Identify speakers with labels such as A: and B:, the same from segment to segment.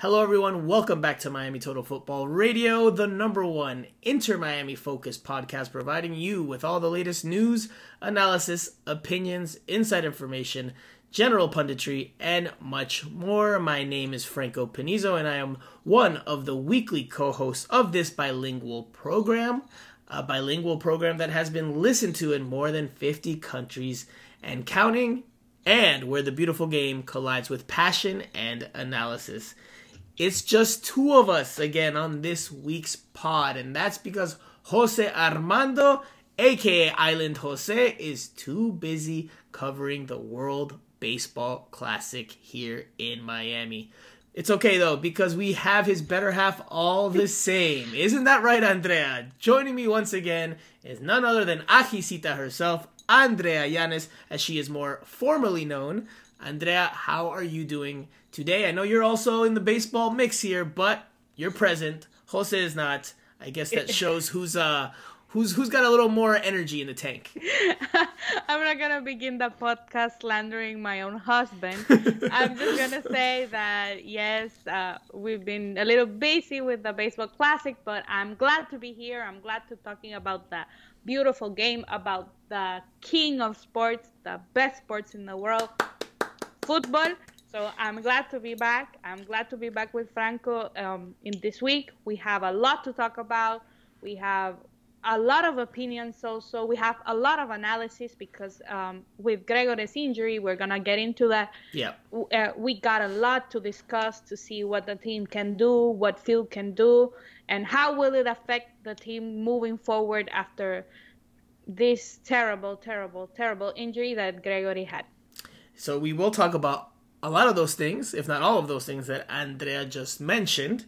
A: Hello, everyone. Welcome back to Miami Total Football Radio, the number one Inter Miami focused podcast, providing you with all the latest news, analysis, opinions, inside information, general punditry, and much more. My name is Franco Panizo, and I am one of the weekly co hosts of this bilingual program a bilingual program that has been listened to in more than 50 countries and counting, and where the beautiful game collides with passion and analysis. It's just two of us again on this week's pod, and that's because Jose Armando, aka Island Jose, is too busy covering the World Baseball Classic here in Miami. It's okay though, because we have his better half all the same. Isn't that right, Andrea? Joining me once again is none other than Ajicita herself, Andrea Yanez, as she is more formally known. Andrea, how are you doing today? I know you're also in the baseball mix here, but you're present. Jose is not. I guess that shows who's uh who's who's got a little more energy in the tank.
B: I'm not gonna begin the podcast slandering my own husband. I'm just gonna say that yes, uh, we've been a little busy with the baseball classic, but I'm glad to be here. I'm glad to talking about the beautiful game, about the king of sports, the best sports in the world, football. So I'm glad to be back. I'm glad to be back with Franco um, in this week. We have a lot to talk about. We have a lot of opinions also we have a lot of analysis because um, with Gregore's injury we're gonna get into that
A: yeah
B: uh, we got a lot to discuss to see what the team can do what Phil can do and how will it affect the team moving forward after this terrible terrible terrible injury that Gregore had
A: so we will talk about a lot of those things if not all of those things that Andrea just mentioned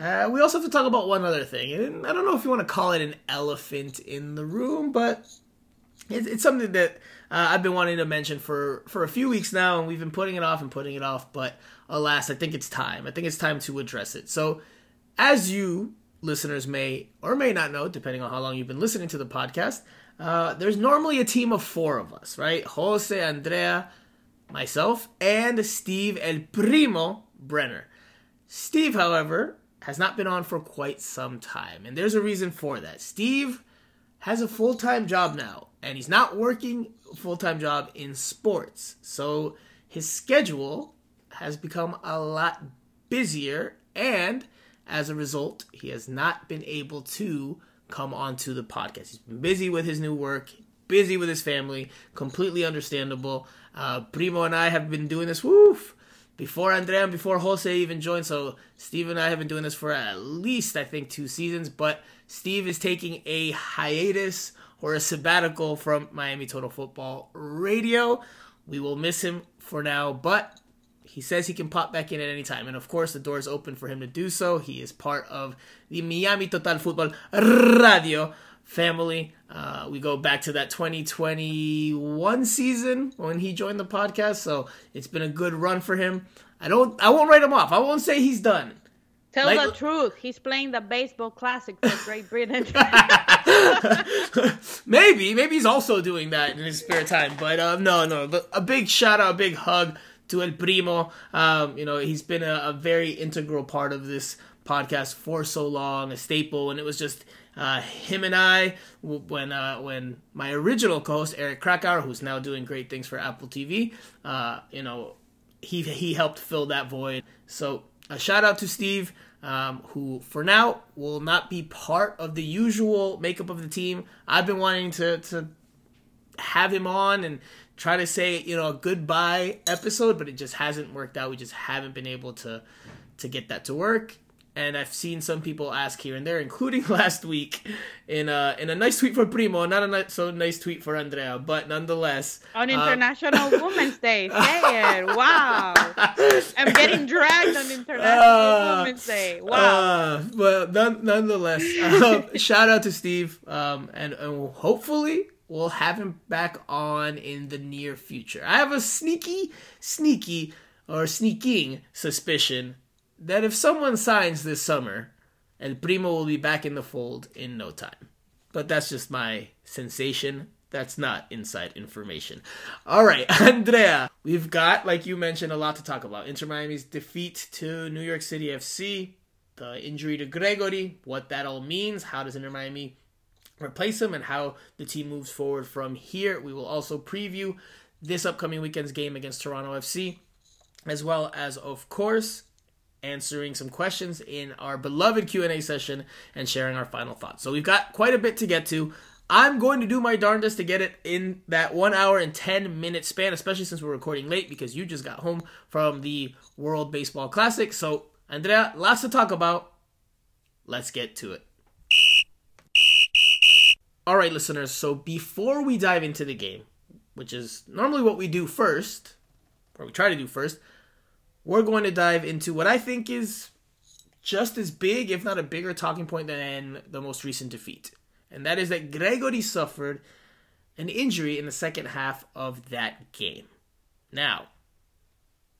A: uh, we also have to talk about one other thing, and I don't know if you want to call it an elephant in the room, but it's, it's something that uh, I've been wanting to mention for for a few weeks now, and we've been putting it off and putting it off. But alas, I think it's time. I think it's time to address it. So, as you listeners may or may not know, depending on how long you've been listening to the podcast, uh, there's normally a team of four of us, right? Jose, Andrea, myself, and Steve El Primo Brenner. Steve, however, has not been on for quite some time. And there's a reason for that. Steve has a full time job now, and he's not working a full time job in sports. So his schedule has become a lot busier, and as a result, he has not been able to come onto the podcast. He's been busy with his new work, busy with his family, completely understandable. Uh, Primo and I have been doing this, woof, before Andrea and before Jose even joined. So Steve and I have been doing this for at least I think two seasons. But Steve is taking a hiatus or a sabbatical from Miami Total Football Radio. We will miss him for now, but he says he can pop back in at any time. And of course, the door is open for him to do so. He is part of the Miami Total Football Radio family. Uh, we go back to that 2021 season when he joined the podcast, so it's been a good run for him. I don't, I won't write him off. I won't say he's done.
B: Tell like, the truth. He's playing the baseball classic for Great Britain.
A: maybe, maybe he's also doing that in his spare time. But um, no, no. A big shout out, a big hug to El Primo. Um, you know, he's been a, a very integral part of this podcast for so long, a staple, and it was just uh, him and I, when uh, when my original co-host Eric Krakauer, who's now doing great things for Apple TV, uh, you know, he he helped fill that void. So a shout out to Steve, um, who for now will not be part of the usual makeup of the team. I've been wanting to to have him on and try to say you know a goodbye episode, but it just hasn't worked out. We just haven't been able to to get that to work and I've seen some people ask here and there, including last week in a in a nice tweet for Primo, not a so nice tweet for Andrea, but nonetheless
B: on uh, International uh, Women's Day. Say it! Wow, I'm getting dragged on International uh, Women's Day. Wow. Uh,
A: none, nonetheless, um, shout out to Steve, um, and, and hopefully we'll have him back on in the near future. I have a sneaky, sneaky, or sneaking suspicion that if someone signs this summer, El Primo will be back in the fold in no time. But that's just my sensation. That's not inside information. All right, Andrea, we've got, like you mentioned, a lot to talk about. Inter Miami's defeat to New York City FC, the injury to Gregore, what that all means, how does Inter Miami replace him, and how the team moves forward from here. We will also preview this upcoming weekend's game against Toronto FC, as well as, of course, answering some questions in our beloved Q&A session and sharing our final thoughts. So we've got quite a bit to get to. I'm going to do my darndest to get it in that one hour and 10 minute span, especially since we're recording late because you just got home from the World Baseball Classic. So, Andrea, lots to talk about. Let's get to it. All right, listeners. So, before we dive into the game, which is normally what we do first, or we try to do first, we're going to dive into what I think is just as big, if not a bigger talking point than the most recent defeat. And that is that Gregore suffered an injury in the second half of that game. Now,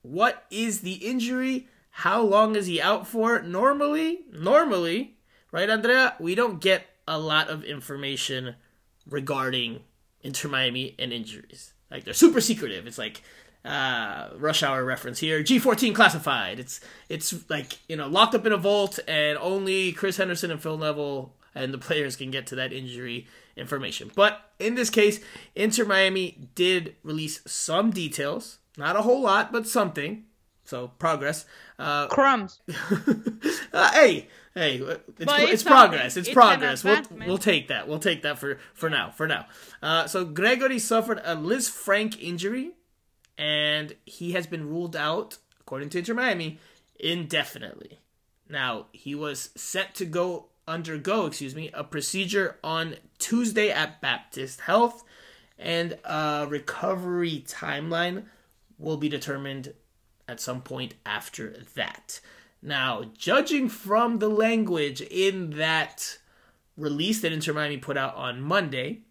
A: what is the injury? How long is he out for? Normally, normally, right, Andrea, we don't get a lot of information regarding Inter Miami and injuries. Like they're super secretive. It's like uh, rush hour reference here. G14 classified. It's it's like you know locked up in a vault, and only Chris Henderson and Phil Neville and the players can get to that injury information. But in this case, Inter Miami did release some details, not a whole lot, but something. So progress. Uh,
B: Crumbs.
A: uh, hey, hey, it's, it's, it's progress. It's, it's progress. We'll, we'll take that. We'll take that for for now. For now. Uh, so Gregore suffered a Lisfranc injury and he has been ruled out, according to Inter Miami, indefinitely. Now, he was set to go undergo, excuse me, a procedure on Tuesday at Baptist Health, and a recovery timeline will be determined at some point after that. Now, judging from the language in that release that Inter Miami put out on Monday,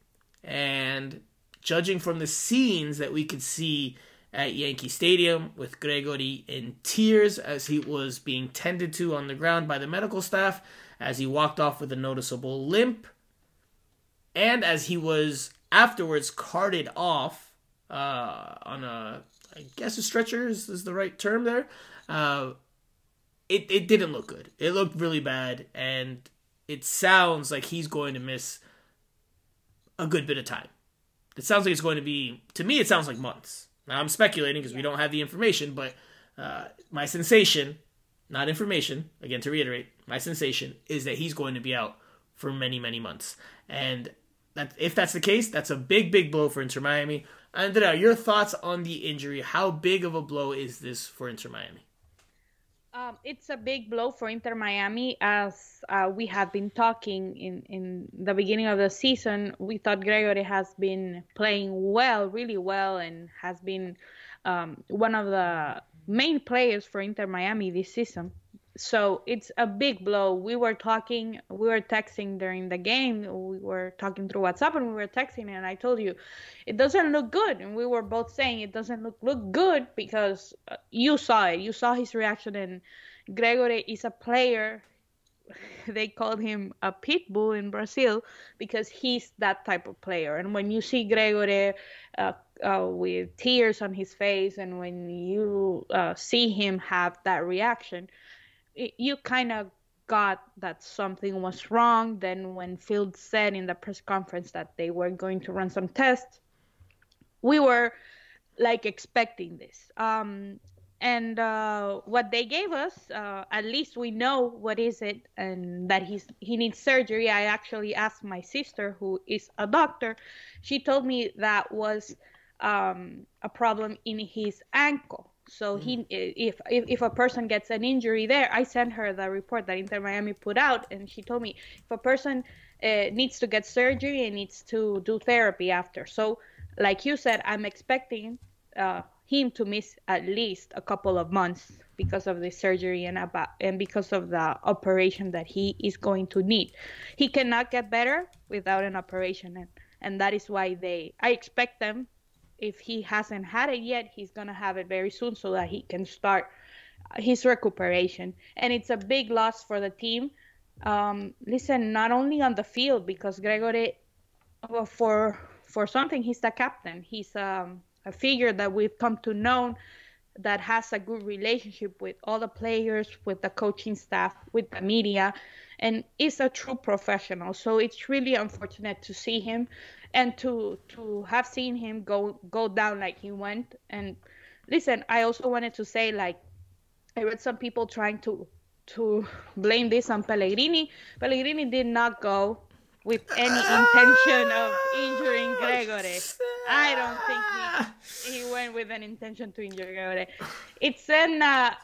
A: and judging from the scenes that we could see at Yankee Stadium with Gregore in tears as he was being tended to on the ground by the medical staff as he walked off with a noticeable limp and as he was afterwards carted off uh, on a I guess a stretcher is, is the right term there. Uh, it, it didn't look good. It looked really bad, and it sounds like he's going to miss a good bit of time. It sounds like it's going to be, to me, it sounds like months. Now I'm speculating because we don't have the information, but uh, my sensation, not information, again to reiterate, my sensation is that he's going to be out for many, many months. And that if that's the case, that's a big, big blow for Inter Miami. Andrea, your thoughts on the injury? How big of a blow is this for Inter Miami?
B: Um, it's a big blow for Inter Miami, as uh, we have been talking in, in the beginning of the season. We thought Gregore has been playing well, really well, and has been um, one of the main players for Inter Miami this season so it's a big blow. We were talking, we were texting during the game. We were talking through WhatsApp and we were texting, and I told you, it doesn't look good. And we were both saying it doesn't look look good because uh, you saw it. You saw his reaction. And Gregore is a player. They called him a pit bull in Brazil because he's that type of player. And when you see Gregore uh, uh, with tears on his face, and when you uh, see him have that reaction it, you kind of got that something was wrong. Then when Phil said in the press conference that they were going to run some tests, we were like expecting this. Um, and uh, what they gave us, uh, at least we know what is it, and that he's he needs surgery. I actually asked my sister, who is a doctor. She told me that was um, a problem in his ankle. So he, mm. if, if if a person gets an injury there, I sent her the report that Inter Miami put out, and she told me if a person uh, needs to get surgery and needs to do therapy after. So, like you said, I'm expecting uh, him to miss at least a couple of months because of the surgery and about and because of the operation that he is going to need. He cannot get better without an operation, and and that is why they. I expect them if he hasn't had it yet, he's gonna have it very soon so that he can start his recuperation. And it's a big loss for the team. Um, listen, not only on the field because Gregore, uh, for for something, he's the captain. He's um, a figure that we've come to know that has a good relationship with all the players, with the coaching staff, with the media, and is a true professional. So it's really unfortunate to see him and to to have seen him go go down like he went. And listen, I also wanted to say like I read some people trying to to blame this on Pellegrini. Pellegrini did not go with any intention of injuring oh, Gregore. I don't think he, he went with an intention to injure Gregore. It's an uh,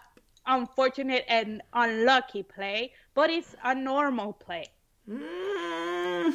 B: unfortunate and unlucky play, but it's a normal play.
A: Mm.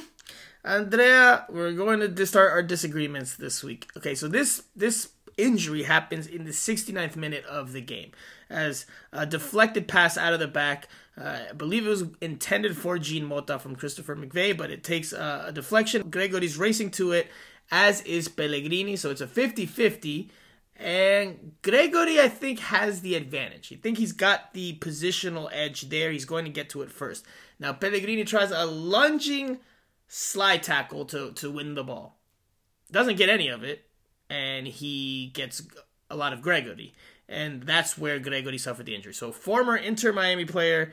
A: Andrea, we're going to start our disagreements this week. Okay, so this this injury happens in the 69th minute of the game as a deflected pass out of the back. Uh, I believe it was intended for Jean Mota from Christopher McVey, but it takes uh, a deflection. Gregore's racing to it, as is Pellegrini, so it's a 50 50. And Gregore, I think, has the advantage. I think he's got the positional edge there. He's going to get to it first. Now, Pellegrini tries a lunging slide tackle to, to win the ball. Doesn't get any of it, and he gets a lot of Gregore and that's where Gregore suffered the injury. So former Inter Miami player,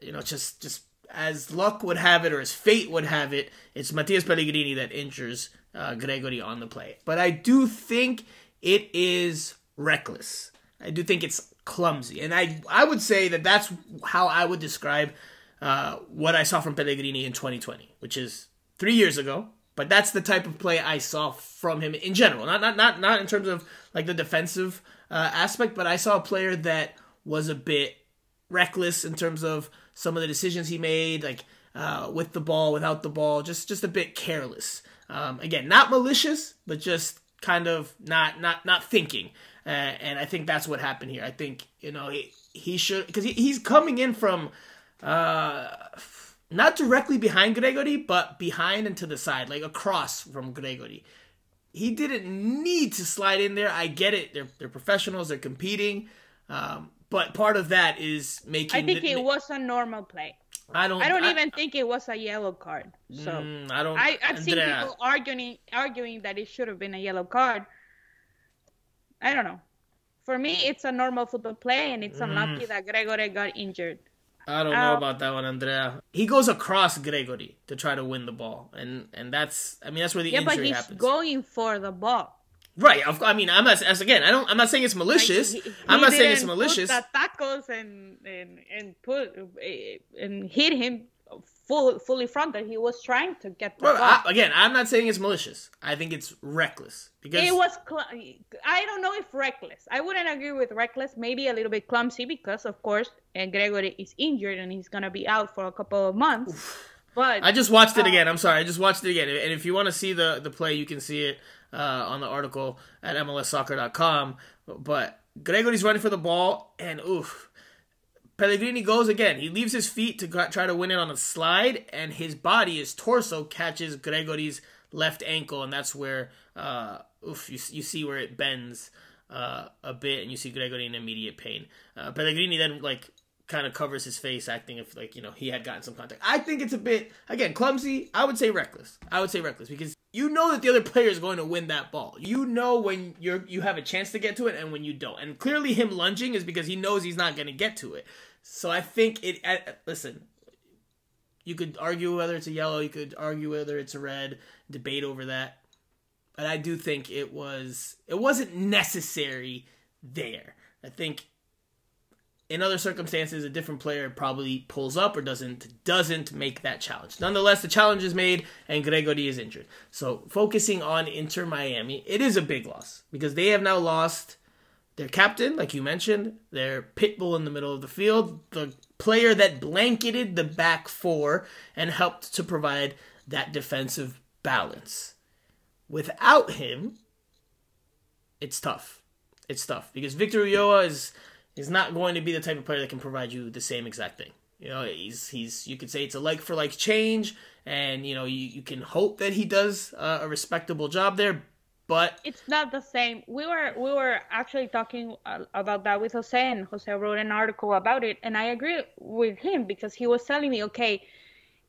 A: you know, just just as luck would have it or as fate would have it, it's Matias Pellegrini that injures uh, Gregore on the play. But I do think it is reckless. I do think it's clumsy, and I I would say that that's how I would describe uh, what I saw from Pellegrini in 2020, which is three years ago. But that's the type of play I saw from him in general, not not not not in terms of like the defensive uh, aspect, but I saw a player that was a bit reckless in terms of some of the decisions he made, like uh, with the ball, without the ball, just just a bit careless. Um, again, not malicious, but just kind of not not not thinking. Uh, and I think that's what happened here. I think you know he he should because he, he's coming in from uh, not directly behind Gregore, but behind and to the side, like across from Gregore. he didn't need to slide in there. I get it; they're they're professionals, they're competing, um, but part of that is making.
B: I think
A: the,
B: it was a normal play.
A: I don't.
B: I don't
A: I,
B: even think it was a yellow card. So
A: mm, I don't.
B: I, I've seen
A: Andrea,
B: people arguing arguing that it should have been a yellow card. I don't know. For me, it's a normal football play, and it's unlucky
A: Mm.
B: that Gregore got injured.
A: I don't know
B: Uh,
A: about that one, Andrea. He goes across Gregore to try to win the ball, and and that's I mean that's where the
B: Yeah, but
A: injury
B: he's
A: happens.
B: going for the ball.
A: Right. Of, I mean, I'm not as again. I don't. I'm not saying it's malicious.
B: Like, he-
A: I'm
B: he
A: not saying it's malicious.
B: Put the tackles and and and put eh, and hit him full fully fronted. He was trying to get the
A: Well. I, again, I'm not saying it's malicious. I think it's reckless because
B: it was cl- I don't know if reckless. I wouldn't agree with reckless. Maybe a little bit clumsy because of course and Gregore is injured and he's gonna be out for a couple of months. But
A: I just watched it
B: Uh,
A: again. I'm sorry, I just watched it again. And if you want to see the the play, you can see it uh, on the article at MLSsoccer.com. But Gregore's running for the ball, and oof, Pellegrini goes again. He leaves his feet to try to win it on a slide, and his body, his torso, catches Gregore's left ankle, and that's where uh, oof, you you see where it bends uh, a bit, and you see Gregore in immediate pain. Uh, Pellegrini then like kind of covers his face, acting if like you know he had gotten some contact. I think it's a bit again clumsy. I would say reckless. I would say reckless because you know that the other player is going to win that ball. You know when you're you have a chance to get to it and when you don't. And clearly, him lunging is because he knows he's not going to get to it. So I think it. Uh, listen, you could argue whether it's a yellow. You could argue whether it's a red. Debate over that. But I do think it was. It wasn't necessary there. I think in other circumstances, a different player probably pulls up or doesn't doesn't make that challenge. Nonetheless, the challenge is made and Gregore is injured. So focusing on Inter Miami, it is a big loss because they have now lost their captain, like you mentioned, their pit bull in the middle of the field, the player that blanketed the back four and helped to provide that defensive balance. Without him, it's tough. It's tough because Victor Ulloa is is not going to be the type of player that can provide you the same exact thing. You know, he's he's you could say it's a like for like change, and you know you, you can hope that he does uh, a respectable job there, but
B: it's not the same. We were we were actually talking uh, about that with Jose, and Jose wrote an article about it, and I agree with him because he was telling me, okay,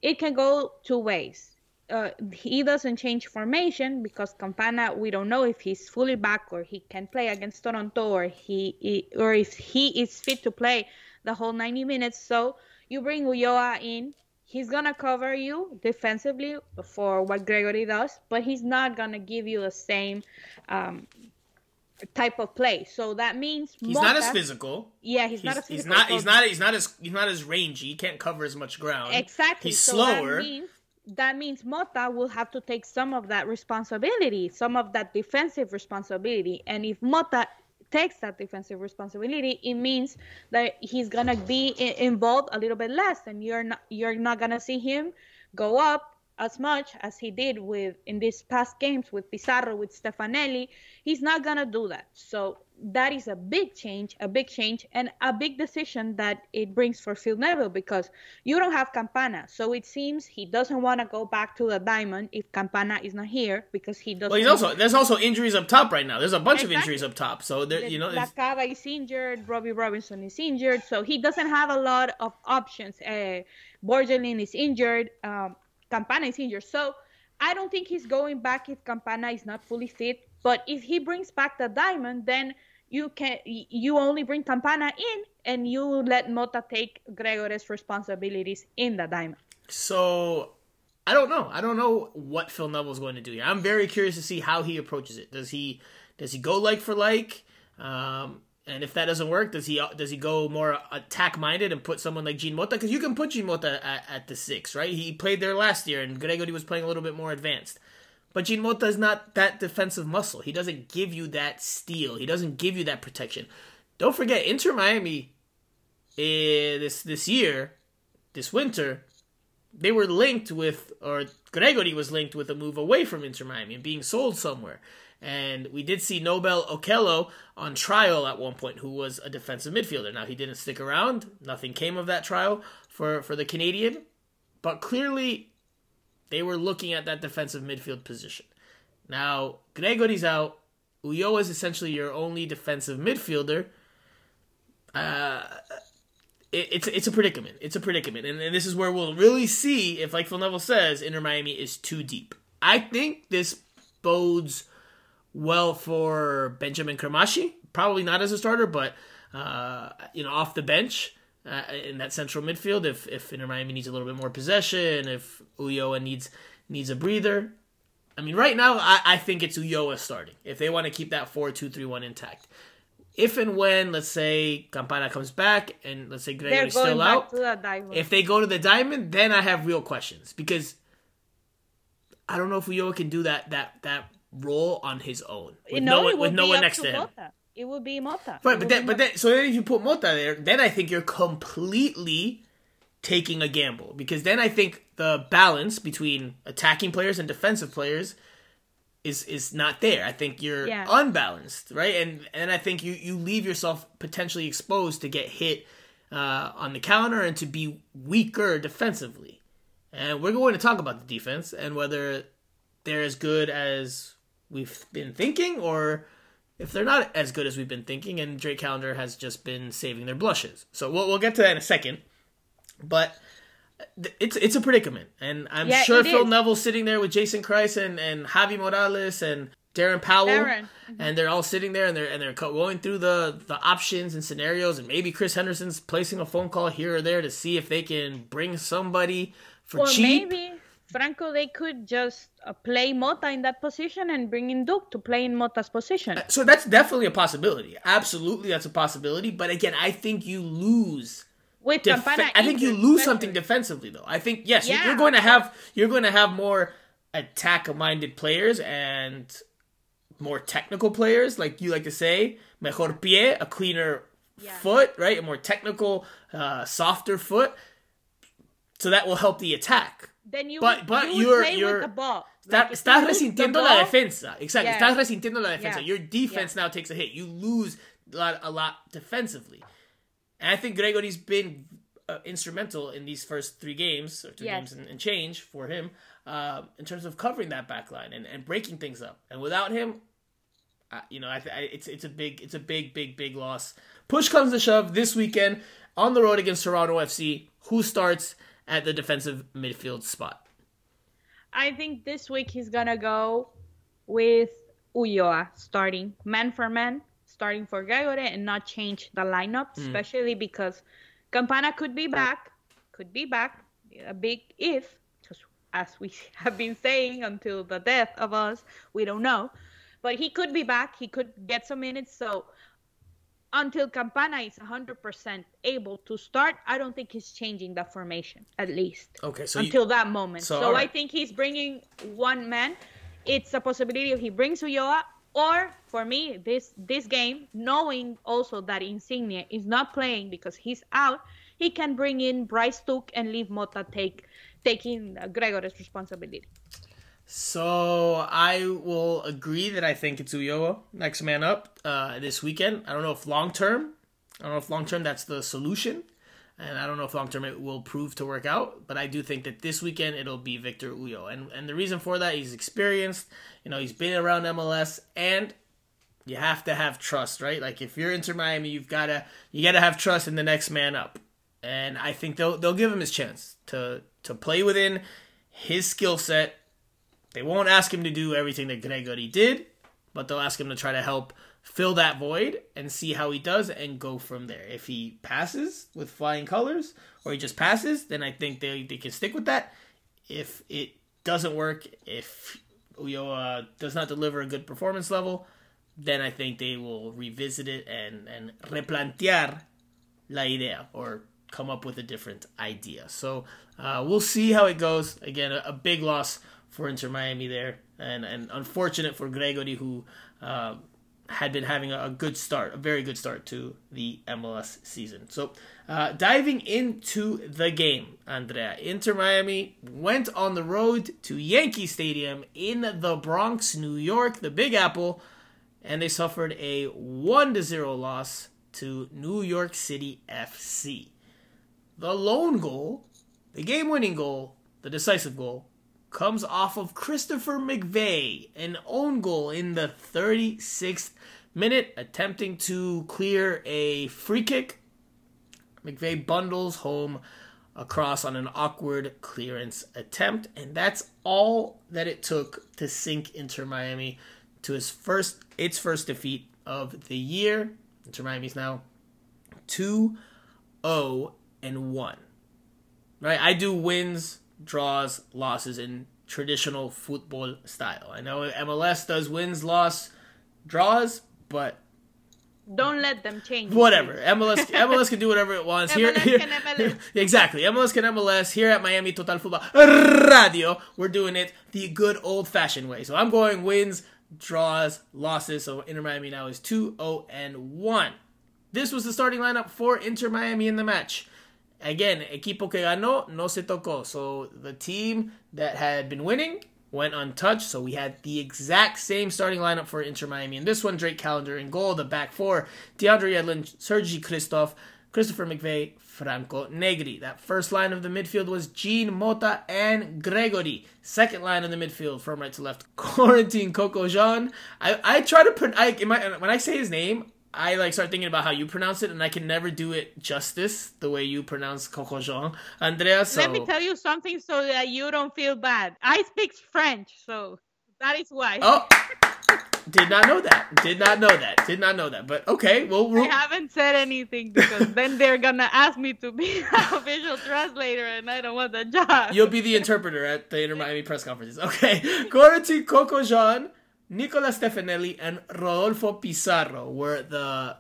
B: it can go two ways. Uh, he doesn't change formation because Campana, we don't know if he's fully back or he can play against Toronto or he, he or if he is fit to play the whole 90 minutes. So you bring Ulloa in. He's gonna cover you defensively for what Gregore does, but he's not gonna give you the same um, type of play. So that means
A: he's Mota, not as physical.
B: Yeah, he's,
A: he's
B: not as
A: physical. He's not. He's not. He's not as. He's not as rangy. He can't cover as much ground.
B: Exactly.
A: He's
B: so
A: slower.
B: Means, that means Mota will have to take some of that responsibility, some of that defensive responsibility. And if Mota takes that defensive responsibility, it means that he's gonna be involved a little bit less, and you're not you're not gonna see him go up as much as he did with in these past games with Pizarro, with Stefanelli. He's not gonna do that. So that is a big change, a big change, and a big decision that it brings for Phil Neville because you don't have Campana. So it seems he doesn't want to go back to the diamond if Campana is not here because he doesn't.
A: Well, he's also there's also injuries up top right now. There's a bunch exactly. of injuries up top. So there, you know,
B: Lacava is injured, Robbie Robinson is injured, so he doesn't have a lot of options. Uh, Borgelin is injured. Um, Campana is injured. So I don't think he's going back if Campana is not fully fit. But if he brings back the diamond, then you can you only bring Campana in and you let Mota take Gregore's responsibilities in the diamond.
A: So I don't know. I don't know what Phil Neville's going to do here. I'm very curious to see how he approaches it. Does he does he go like for like? Um, and if that doesn't work, does he does he go more attack minded and put someone like Jean Mota? Because you can put Jean Mota at, at, the six, right? He played there last year, and Gregore was playing a little bit more advanced. But Jean Mota is not that defensive muscle. He doesn't give you that steal. He doesn't give you that protection. Don't forget, Inter Miami eh, this this year, this winter, they were linked with, or Gregore was linked with a move away from Inter Miami and being sold somewhere. And we did see Noble Okello on trial at one point, who was a defensive midfielder. Now, he didn't stick around. Nothing came of that trial for, for the Canadian. But clearly, they were looking at that defensive midfield position. Now, Gregore's out. Ulloa is essentially your only defensive midfielder. Uh, it, it's it's a predicament. It's a predicament, and, and this is where we'll really see if, like Phil Neville says, Inter Miami is too deep. I think this bodes well for Benjamin Cremaschi. Probably not as a starter, but uh, you know, off the bench uh, in that central midfield. If if Inter Miami needs a little bit more possession, if Ulloa needs needs a breather. I mean, right now I, I think it's Ulloa starting if they want to keep that four two three one intact. If and when, let's say Campana comes back and let's say Gregore's still out, if they go to the diamond, then I have real questions because I don't know if Ulloa can do that that that role on his own
B: with no, no one with no one next to, to him. It would be Mota.
A: Right, but then, but then, so then if you put Mota there, then I think you're completely taking a gamble because then I think the balance between attacking players and defensive players is is not there. I think you're yeah. unbalanced, right? And and I think you you leave yourself potentially exposed to get hit uh, on the counter and to be weaker defensively. And we're going to talk about the defense and whether they're as good as we've been thinking, or if they're not as good as we've been thinking, and Drake Callender has just been saving their blushes. So we'll, we'll get to that in a second. But it's it's a predicament, and I'm yeah, sure Phil is. Neville's sitting there with Jason Kreis and, and Javi Morales and Darren Powell, Darren. Mm-hmm. and they're all sitting there and they're and they're going through the the options and scenarios, and maybe Chris Henderson's placing a phone call here or there to see if they can bring somebody for or cheap.
B: Maybe Franco, they could just uh, play Mota in that position and bring in Duke to play in Mota's position.
A: So that's definitely a possibility. Absolutely, that's a possibility. But again, I think you lose.
B: With def- I
A: think you lose something defensively, though. I think yes, yeah. you're going to have you're going to have more attack-minded players and more technical players, like you like to say, mejor pie, a cleaner yeah. foot, right? A more technical, uh, softer foot. So that will help the attack
B: then you but, but you you're, you're, the ball.
A: Like estás resintiendo la defensa. Exactly. Yeah. Estás resintiendo la defensa. Yeah. Your defense yeah. now takes a hit. You lose a lot, a lot defensively. And I think Gregore's been uh, instrumental in these first three games, or two yes. games and, and, change for him, uh, in terms of covering that back line and, and breaking things up. And without him, uh, you know, I, I, it's it's a big it's a big big big loss. Push comes to shove this weekend on the road against Toronto FC. Who starts? At the defensive midfield spot?
B: I think this week he's gonna go with Ulloa starting man for man, starting for Gregore, and not change the lineup,
A: Mm.
B: especially because Campana could be back, could be back. A big if, just as we have been saying until the death of us, we don't know. But he could be back. He could get some minutes. So until Campana is 100% able to start, I don't think he's changing the formation, at least
A: Okay, so you,
B: until that moment.
A: so,
B: So, I think he's bringing one man. It's a possibility if he brings Ulloa, or for me, this this game, knowing also that Insigne is not playing because he's out, he can bring in Bryce Duke and leave Mota take taking Gregore's responsibility.
A: So I will agree that I think it's Ulloa next man up uh, this weekend. I don't know if long term, I don't know if long term that's the solution, and I don't know if long term it will prove to work out. But I do think that this weekend it'll be Victor Ulloa, and and the reason for that he's experienced. You know he's been around MLS, and you have to have trust, right? Like if you're Inter Miami, you've gotta you gotta have trust in the next man up, and I think they'll they'll give him his chance to to play within his skill set they won't ask him to do everything that Gregore did, but they'll ask him to try to help fill that void and see how he does and go from there. If he passes with flying colors or he just passes, then I think they, they can stick with that. If it doesn't work, if Ulloa does not deliver a good performance level, then I think they will revisit it and, and replantear la idea or come up with a different idea. So uh, we'll see how it goes. Again, a, a big loss for Inter Miami there, and and unfortunate for Gregore who uh, had been having a, good start, a very good start to the MLS season. So uh, diving into the game, Andrea, Inter Miami went on the road to Yankee Stadium in the Bronx, New York, the Big Apple, and they suffered a one to zero loss to New York City FC. The lone goal, the game winning goal, the decisive goal, comes off of Christopher McVey, an own goal in the 36th minute, attempting to clear a free kick. McVeigh bundles home across on an awkward clearance attempt, and that's all that it took to sink Inter Miami to his first its first defeat of the year. Inter Miami's now 2 0 and 1. Right? I do wins, draws, losses in traditional football style. I know MLS does wins, loss, draws, but
B: Don't let them change.
A: whatever. MLS MLS can do whatever it wants. Here,
B: MLS
A: here
B: can MLS.
A: exactly. MLS can MLS. Here at Miami Total Football Radio, we're doing it the good old fashioned way. So I'm going wins, draws, losses. So Inter Miami now is 2-0 and 1. This was the starting lineup for Inter Miami in the match. Again, equipo que ganó no se tocó. So the team that had been winning went untouched. So we had the exact same starting lineup for Inter Miami. In this one, Drake Callender in goal. The back four, DeAndre Yedlin, Serhiy Kryvtsov, Christopher McVey, Franco Negri. That first line of the midfield was Jean Mota and Gregore. Second line of the midfield from right to left, Corentin Coco Jean. I, I try to put I my, when I say his name, I like start thinking about how you pronounce it, and I can never do it justice the way you pronounce Coco Jean. Andrea, so
B: Let me tell you something so that you don't feel bad. I speak French, so that is why.
A: oh, did not know that. Did not know that. Did not know that. But okay, well,
B: I
A: we'll
B: haven't said anything because then they're gonna ask me to be an official translator, and I don't want the job.
A: You'll be the interpreter at the Inter Miami press conferences. Okay. Corentin Coco Jean, Nicola Stefanelli, and Rodolfo Pizarro were the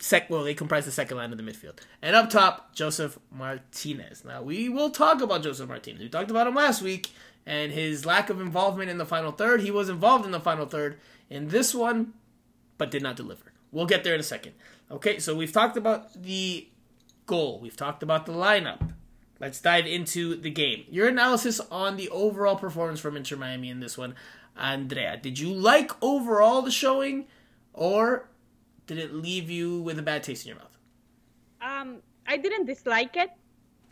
A: sec well, they comprise the second line of the midfield. And up top, Josef Martinez. Now we will talk about Josef Martinez. We talked about him last week and his lack of involvement in the final third. He was involved in the final third in this one, but did not deliver. We'll get there in a second. Okay, so we've talked about the goal. We've talked about the lineup. Let's dive into the game. Your analysis on the overall performance from Inter Miami in this one, Andrea. Did you like overall the showing, or did it leave you with a bad taste in your mouth?
B: Um, I didn't dislike it.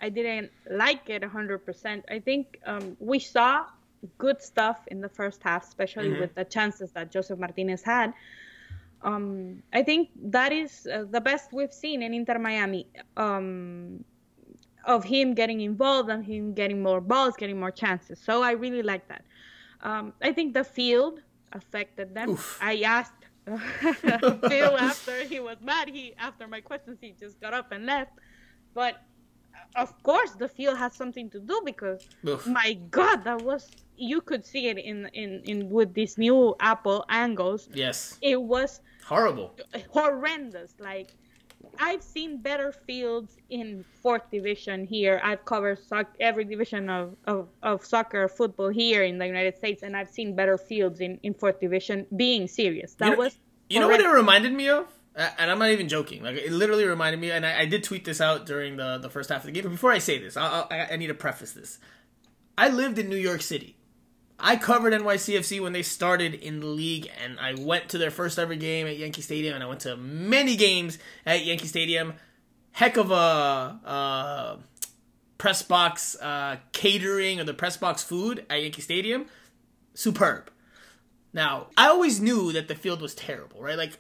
B: I didn't like it 100%. I think um, we saw good stuff in the first half, especially
A: Mhm.
B: with the chances that Josef Martinez had. Um, I think that is uh, the best we've seen in Inter Miami. Um, of him getting involved and him getting more balls, getting more chances. So I really like that. Um, I think the field affected them.
A: Oof.
B: I asked Phil after he was mad. He after my questions, he just got up and left. But uh, of course, the field has something to do because
A: Oof.
B: my God, that was you could see it in in in with these new Apple angles.
A: Yes.
B: It was
A: Horrible.
B: horrendous. Like I've seen better fields in fourth division here. I've covered soc- every division of, of, of soccer, football here in the United States, and I've seen better fields in, in fourth division being serious. That
A: You know-
B: was
A: You know what it reminded me of? And I'm not even joking. Like it literally reminded me, and I, I did tweet this out during the the first half of the game. But before I say this, I, I, I need to preface this. I lived in New York City. I covered NYCFC when they started in the league, and I went to their first ever game at Yankee Stadium, and I went to many games at Yankee Stadium. Heck of a uh, press box uh, catering or the press box food at Yankee Stadium. Superb. Now, I always knew that the field was terrible, right? Like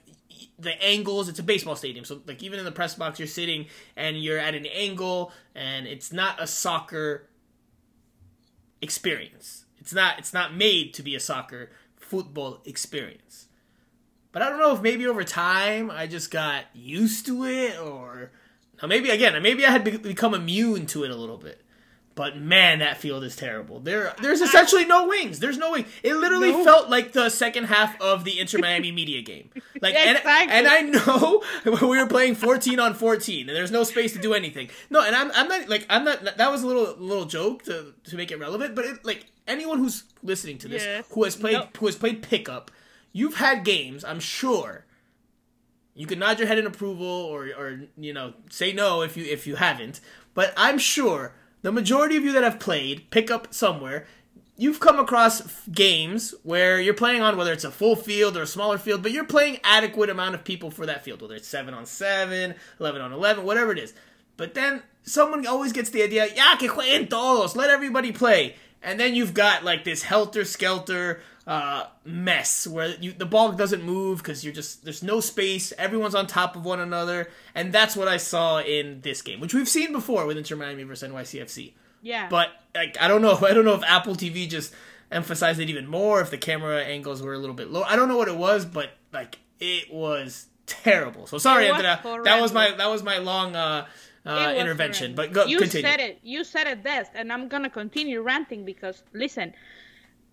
A: the angles, it's a baseball stadium. So like even in the press box you're sitting and you're at an angle and it's not a soccer experience. It's not it's not made to be a soccer football experience. But I don't know if maybe over time I just got used to it or now maybe again, maybe I had become immune to it a little bit. But man, that field is terrible. There, there's essentially no wings. There's no wing. It literally
B: No.
A: felt like the second half of the Inter Miami media game. Like, and,
B: Exactly.
A: and I know we were playing 14 on 14, and there's no space to do anything. No, and I'm, I'm not like I'm not. That was a little little joke to to make it relevant. But it, like anyone who's listening to this
B: Yes.
A: who has played
B: No.
A: who has played pickup, you've had games. I'm sure you can nod your head in approval or or you know say no if you if you haven't but i'm sure the majority of you that have played pickup somewhere you've come across f- games where you're playing on whether it's a full field or a smaller field but you're playing adequate amount of people for that field whether it's 7 on 7 11 on 11 whatever it is but then someone always gets the idea ya que jueguen todos let everybody play and then you've got like this helter skelter uh, mess where you, the ball doesn't move because you're just there's no space. Everyone's on top of one another, and that's what I saw in this game, which we've seen before with Inter Miami versus NYCFC.
B: yeah.
A: But like I don't know, I don't know if Apple TV just emphasized it even more, if the camera angles were a little bit low. I don't know what it was, but like it was terrible. So sorry, Andrea. That was my that was my long uh, uh, intervention. But go
B: you
A: continue.
B: said it. You said it best, and I'm gonna continue ranting because listen,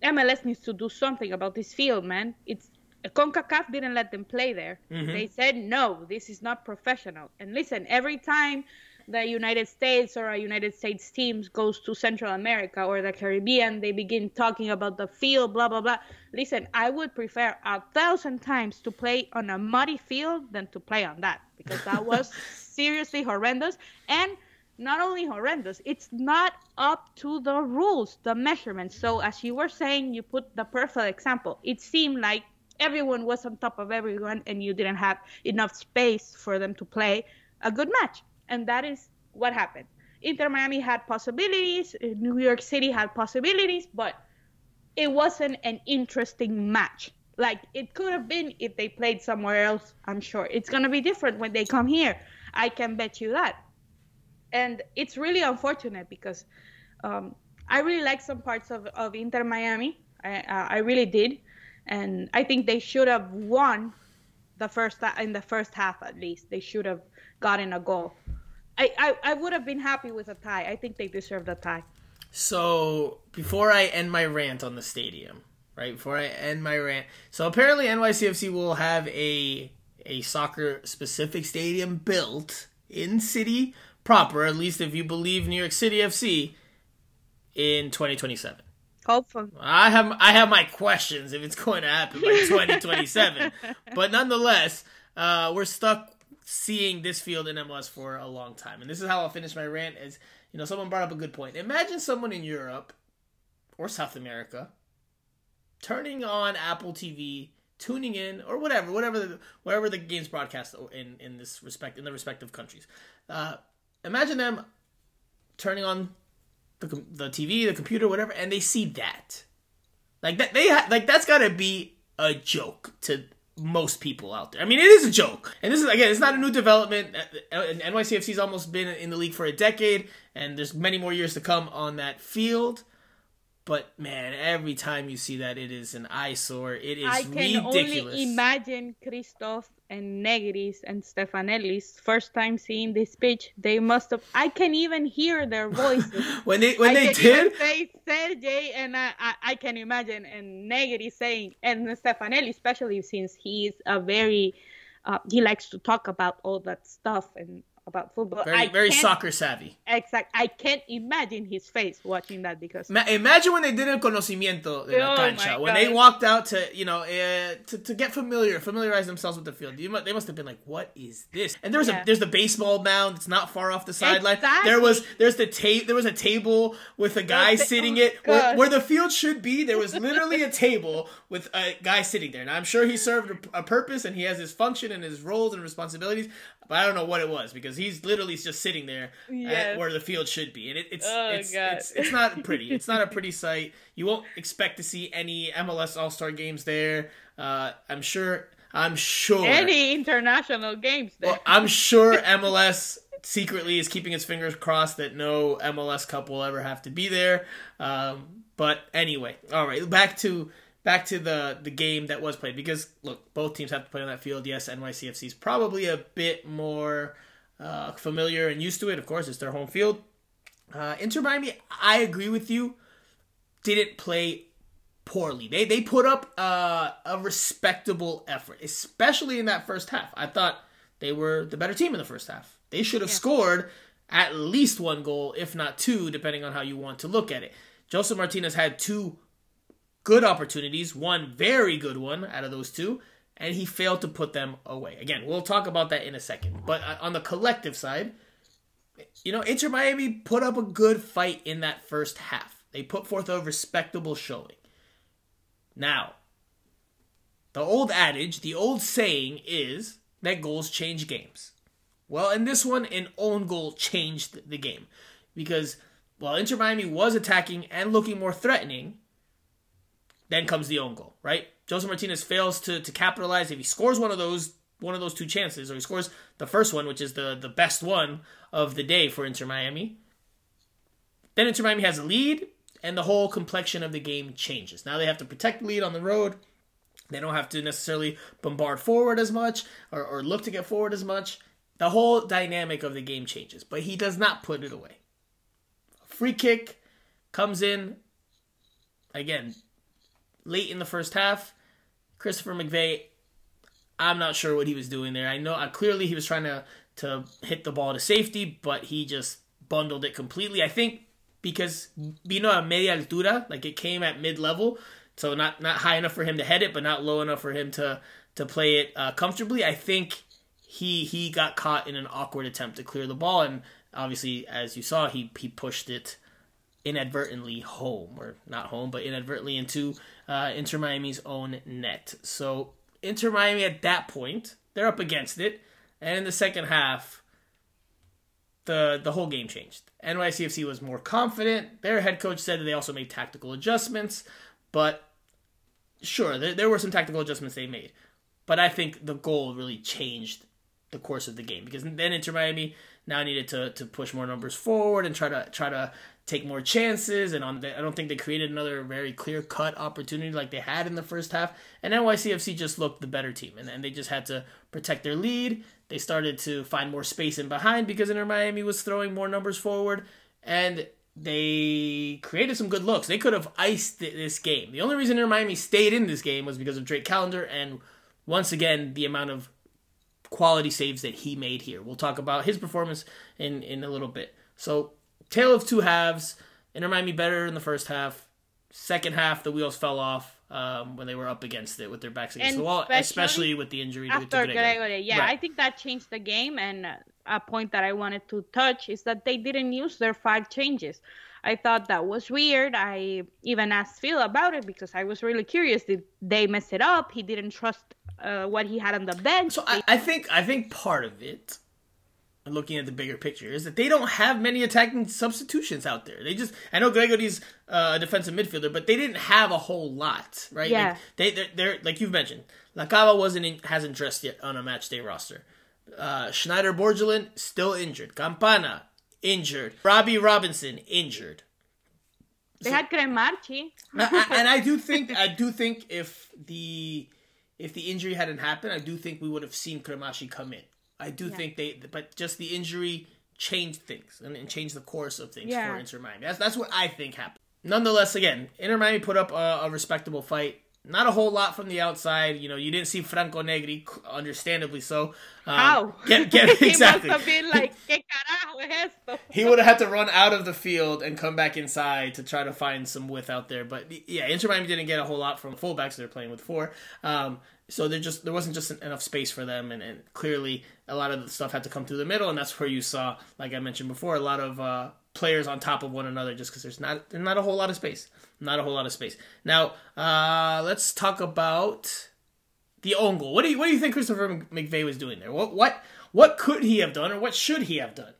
B: MLS needs to do something about this field, man. It's CONCACAF didn't let them play there.
A: Mm-hmm.
B: They said no, this is not professional. And listen, every time the United States or a United States team goes to Central America or the Caribbean, they begin talking about the field, blah blah blah. Listen, I would prefer a thousand times to play on a muddy field than to play on that because that was seriously horrendous and not only horrendous, it's not up to the rules, the measurements. So as you were saying, you put the perfect example. It seemed like everyone was on top of everyone and you didn't have enough space for them to play a good match. And that is what happened. Inter Miami had possibilities, New York City had possibilities, but it wasn't an interesting match. Like it could have been if they played somewhere else, I'm sure. It's going to be different when they come here. I can bet you that. And it's really unfortunate because um, I really like some parts of, of Inter Miami. I, uh, I really did. And I think they should have won the first in the first half at least. They should have gotten a goal. I, I, I would have been happy with a tie. I think they deserved a tie.
A: So before I end my rant on the stadium, right before I end my rant, so apparently NYCFC will have a a soccer specific stadium built in city proper, at least if you believe New York City FC, in 2027.
B: Hopefully.
A: I have I have my questions if it's going to happen by 2027, but nonetheless, uh, we're stuck seeing this field in MLS for a long time, and this is how I'll finish my rant. Is you know someone brought up a good point. Imagine someone in Europe or South America turning on Apple TV, tuning in or whatever, whatever the, wherever the game's broadcast in in this respect in the respective countries. Uh, imagine them turning on the the TV, the computer, whatever, and they see that. Like that, they ha- like that's got to be a joke to most people out there. I mean, it is a joke, and this is again, it's not a new development. Uh, uh, NYCFC's almost been in the league for a decade, and there's many more years to come on that field. But man, every time you see that, it is an eyesore. It is ridiculous. I can ridiculous.
B: only imagine Christoph and Negris and Stefanelli's first time seeing this pitch. They must have. I can even hear their voices
A: when they when I they did.
B: Say Serhiy and I, I, I can imagine and Negris saying and Stefanelli especially since he's a very uh, he likes to talk about all that stuff and about football.
A: Very, very soccer savvy.
B: Exact. I can't imagine his face watching that because.
A: Ma- imagine when they did el conocimiento de la oh cancha. When they walked out to, you know, uh, to, to get familiar, familiarize themselves with the field. You, they must have been like, "What is this?" And there was yeah. a there's the baseball mound. It's not far off the sideline. Exactly. There was there's the tape. There was a table with a guy the, sitting oh, it where, where, the field should be. There was literally a table with a guy sitting there, and I'm sure he served a, a purpose and he has his function and his roles and responsibilities. But I don't know what it was because he's literally just sitting there yes. where the field should be, and it, it's, oh, it's, it's it's not pretty. It's not a pretty sight. You won't expect to see any MLS All Star games there. Uh, I'm sure. I'm sure
B: any international games there. Well,
A: I'm sure MLS secretly is keeping its fingers crossed that no MLS Cup will ever have to be there. Um, but anyway, all right, back to back to the the game that was played because look, both teams have to play on that field. Yes, NYCFC is probably a bit more uh, familiar and used to it. Of course, it's their home field. Uh, Inter Miami, I agree with you, didn't play poorly. They they put up uh, a respectable effort, especially in that first half. I thought they were the better team in the first half. They should have yeah. scored at least one goal, if not two, depending on how you want to look at it. Josef Martinez had two good opportunities, one very good one out of those two, and he failed to put them away. Again, we'll talk about that in a second. But uh, on the collective side, you know, Inter Miami put up a good fight in that first half. They put forth a respectable showing. Now, the old adage, the old saying is that goals change games. Well, in this one, an own goal changed the game. Because while Inter Miami was attacking and looking more threatening, then comes the own goal, right? Josef Martinez fails to, to capitalize. If he scores one of those one of those two chances, or he scores the first one, which is the, the best one of the day for Inter Miami, then Inter Miami has a lead, and the whole complexion of the game changes. Now they have to protect the lead on the road. They don't have to necessarily bombard forward as much or, or look to get forward as much. The whole dynamic of the game changes, but he does not put it away. Free kick comes in. Again, late in the first half. Christopher McVey, I'm not sure what he was doing there. I know clearly he was trying to to hit the ball to safety, but he just bundled it completely. I think because vino a media altura, like it came at mid level, so not not high enough for him to head it, but not low enough for him to to play it uh, comfortably. I think he he got caught in an awkward attempt to clear the ball, and obviously, as you saw, he he pushed it inadvertently home, or not home, but inadvertently into uh, Inter Miami's own net. So Inter Miami at that point, they're up against it, and in the second half, the the whole game changed. NYCFC was more confident. Their head coach said that they also made tactical adjustments, but sure, there, there were some tactical adjustments they made. But I think the goal really changed the course of the game because then Inter Miami now needed to, to push more numbers forward and try to try to take more chances. And on the, I don't think they created another very clear cut opportunity like they had in the first half. And NYCFC just looked the better team, and, and they just had to protect their lead. They started to find more space in behind because Inter Miami was throwing more numbers forward, and they created some good looks. They could have iced this game. The only reason Inter Miami stayed in this game was because of Drake Callender and once again the amount of quality saves that he made here. We'll talk about his performance in in a little bit. So tale of two halves. Inter Miami better in the first half. Second half, the wheels fell off um, when they were up against it with their backs against and the wall, especially, especially, with the injury
B: after to Gregore. Yeah, right. I think that changed the game. And a point that I wanted to touch is that they didn't use their five changes. I thought that was weird. I even asked Phil about it because I was really curious. Did they mess it up? He didn't trust uh, what he had on the bench.
A: So I, I think I think part of it looking at the bigger picture is that they don't have many attacking substitutions out there. They just I know Gregore's uh, a defensive midfielder, but they didn't have a whole lot, right?
B: Yeah.
A: Like, they they're, they're like you've mentioned. Lacava wasn't in, hasn't dressed yet on a match day roster. Uh, Shanyder Borgelin still injured. Campana injured. Robbie Robinson injured.
B: They had
A: Cremaschi. And I do think I do think if the if the injury hadn't happened, I do think we would have seen Cremaschi come in. I do think they, but just the injury changed things and, and changed the course of things
B: Yeah.
A: for Inter Miami. That's that's what I think happened. Nonetheless, again, Inter Miami put up a, a respectable fight. Not a whole lot from the outside. You know, you didn't see Franco Negri, understandably so. Um,
B: How?
A: Get, get, exactly.
B: he must have been like, ¿Qué carajo es esto?
A: He would have had to run out of the field and come back inside to try to find some width out there. But yeah, Inter Miami didn't get a whole lot from fullbacks. They're playing with four, um, so there just there wasn't just enough space for them, and, and clearly a lot of the stuff had to come through the middle, and that's where you saw, like I mentioned before, a lot of uh, players on top of one another, just because there's not there's not a whole lot of space, not a whole lot of space. Now uh, let's talk about the own goal. What do you what do you think Christopher McVey was doing there? What what what could he have done, or what should he have done?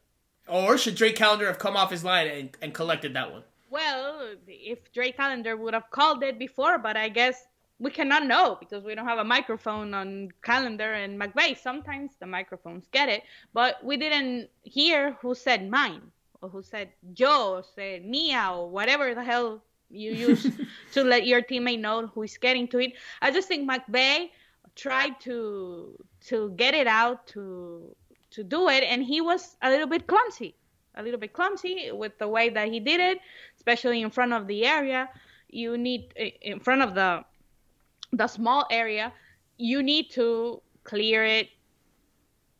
A: Or should Drake Callender have come off his line and, and collected that one?
B: Well, if Drake Callender would have called it before, but I guess we cannot know because we don't have a microphone on Callender and McVey. Sometimes the microphones get it, but we didn't hear who said mine or who said yo or said mia or whatever the hell you use to let your teammate know who is getting to it. I just think McVey tried to to get it out to to do it, and he was a little bit clumsy a little bit clumsy with the way that he did it, especially in front of the area. You need in front of the the small area. You need to clear it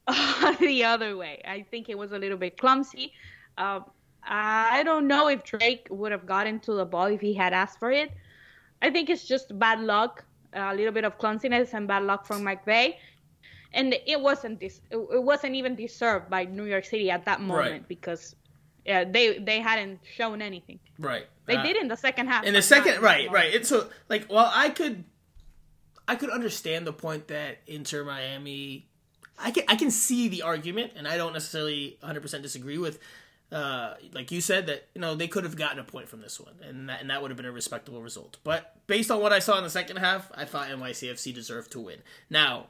B: the other way. I think it was a little bit clumsy. Um, I don't know if Drake would have gotten to the ball if he had asked for it. I think it's just bad luck, a little bit of clumsiness and bad luck from McVey and it wasn't this it wasn't even deserved by New York City at that moment
A: Right.
B: because yeah, they they hadn't shown anything.
A: Right.
B: They
A: Uh,
B: did in the second half.
A: in the second right right it's so like well i could i could understand the point that inter miami i can i can see the argument and i don't necessarily 100% disagree with uh like you said that you know they could have gotten a point from this one and that, and that would have been a respectable result but based on what i saw in the second half i thought nycfc deserved to win now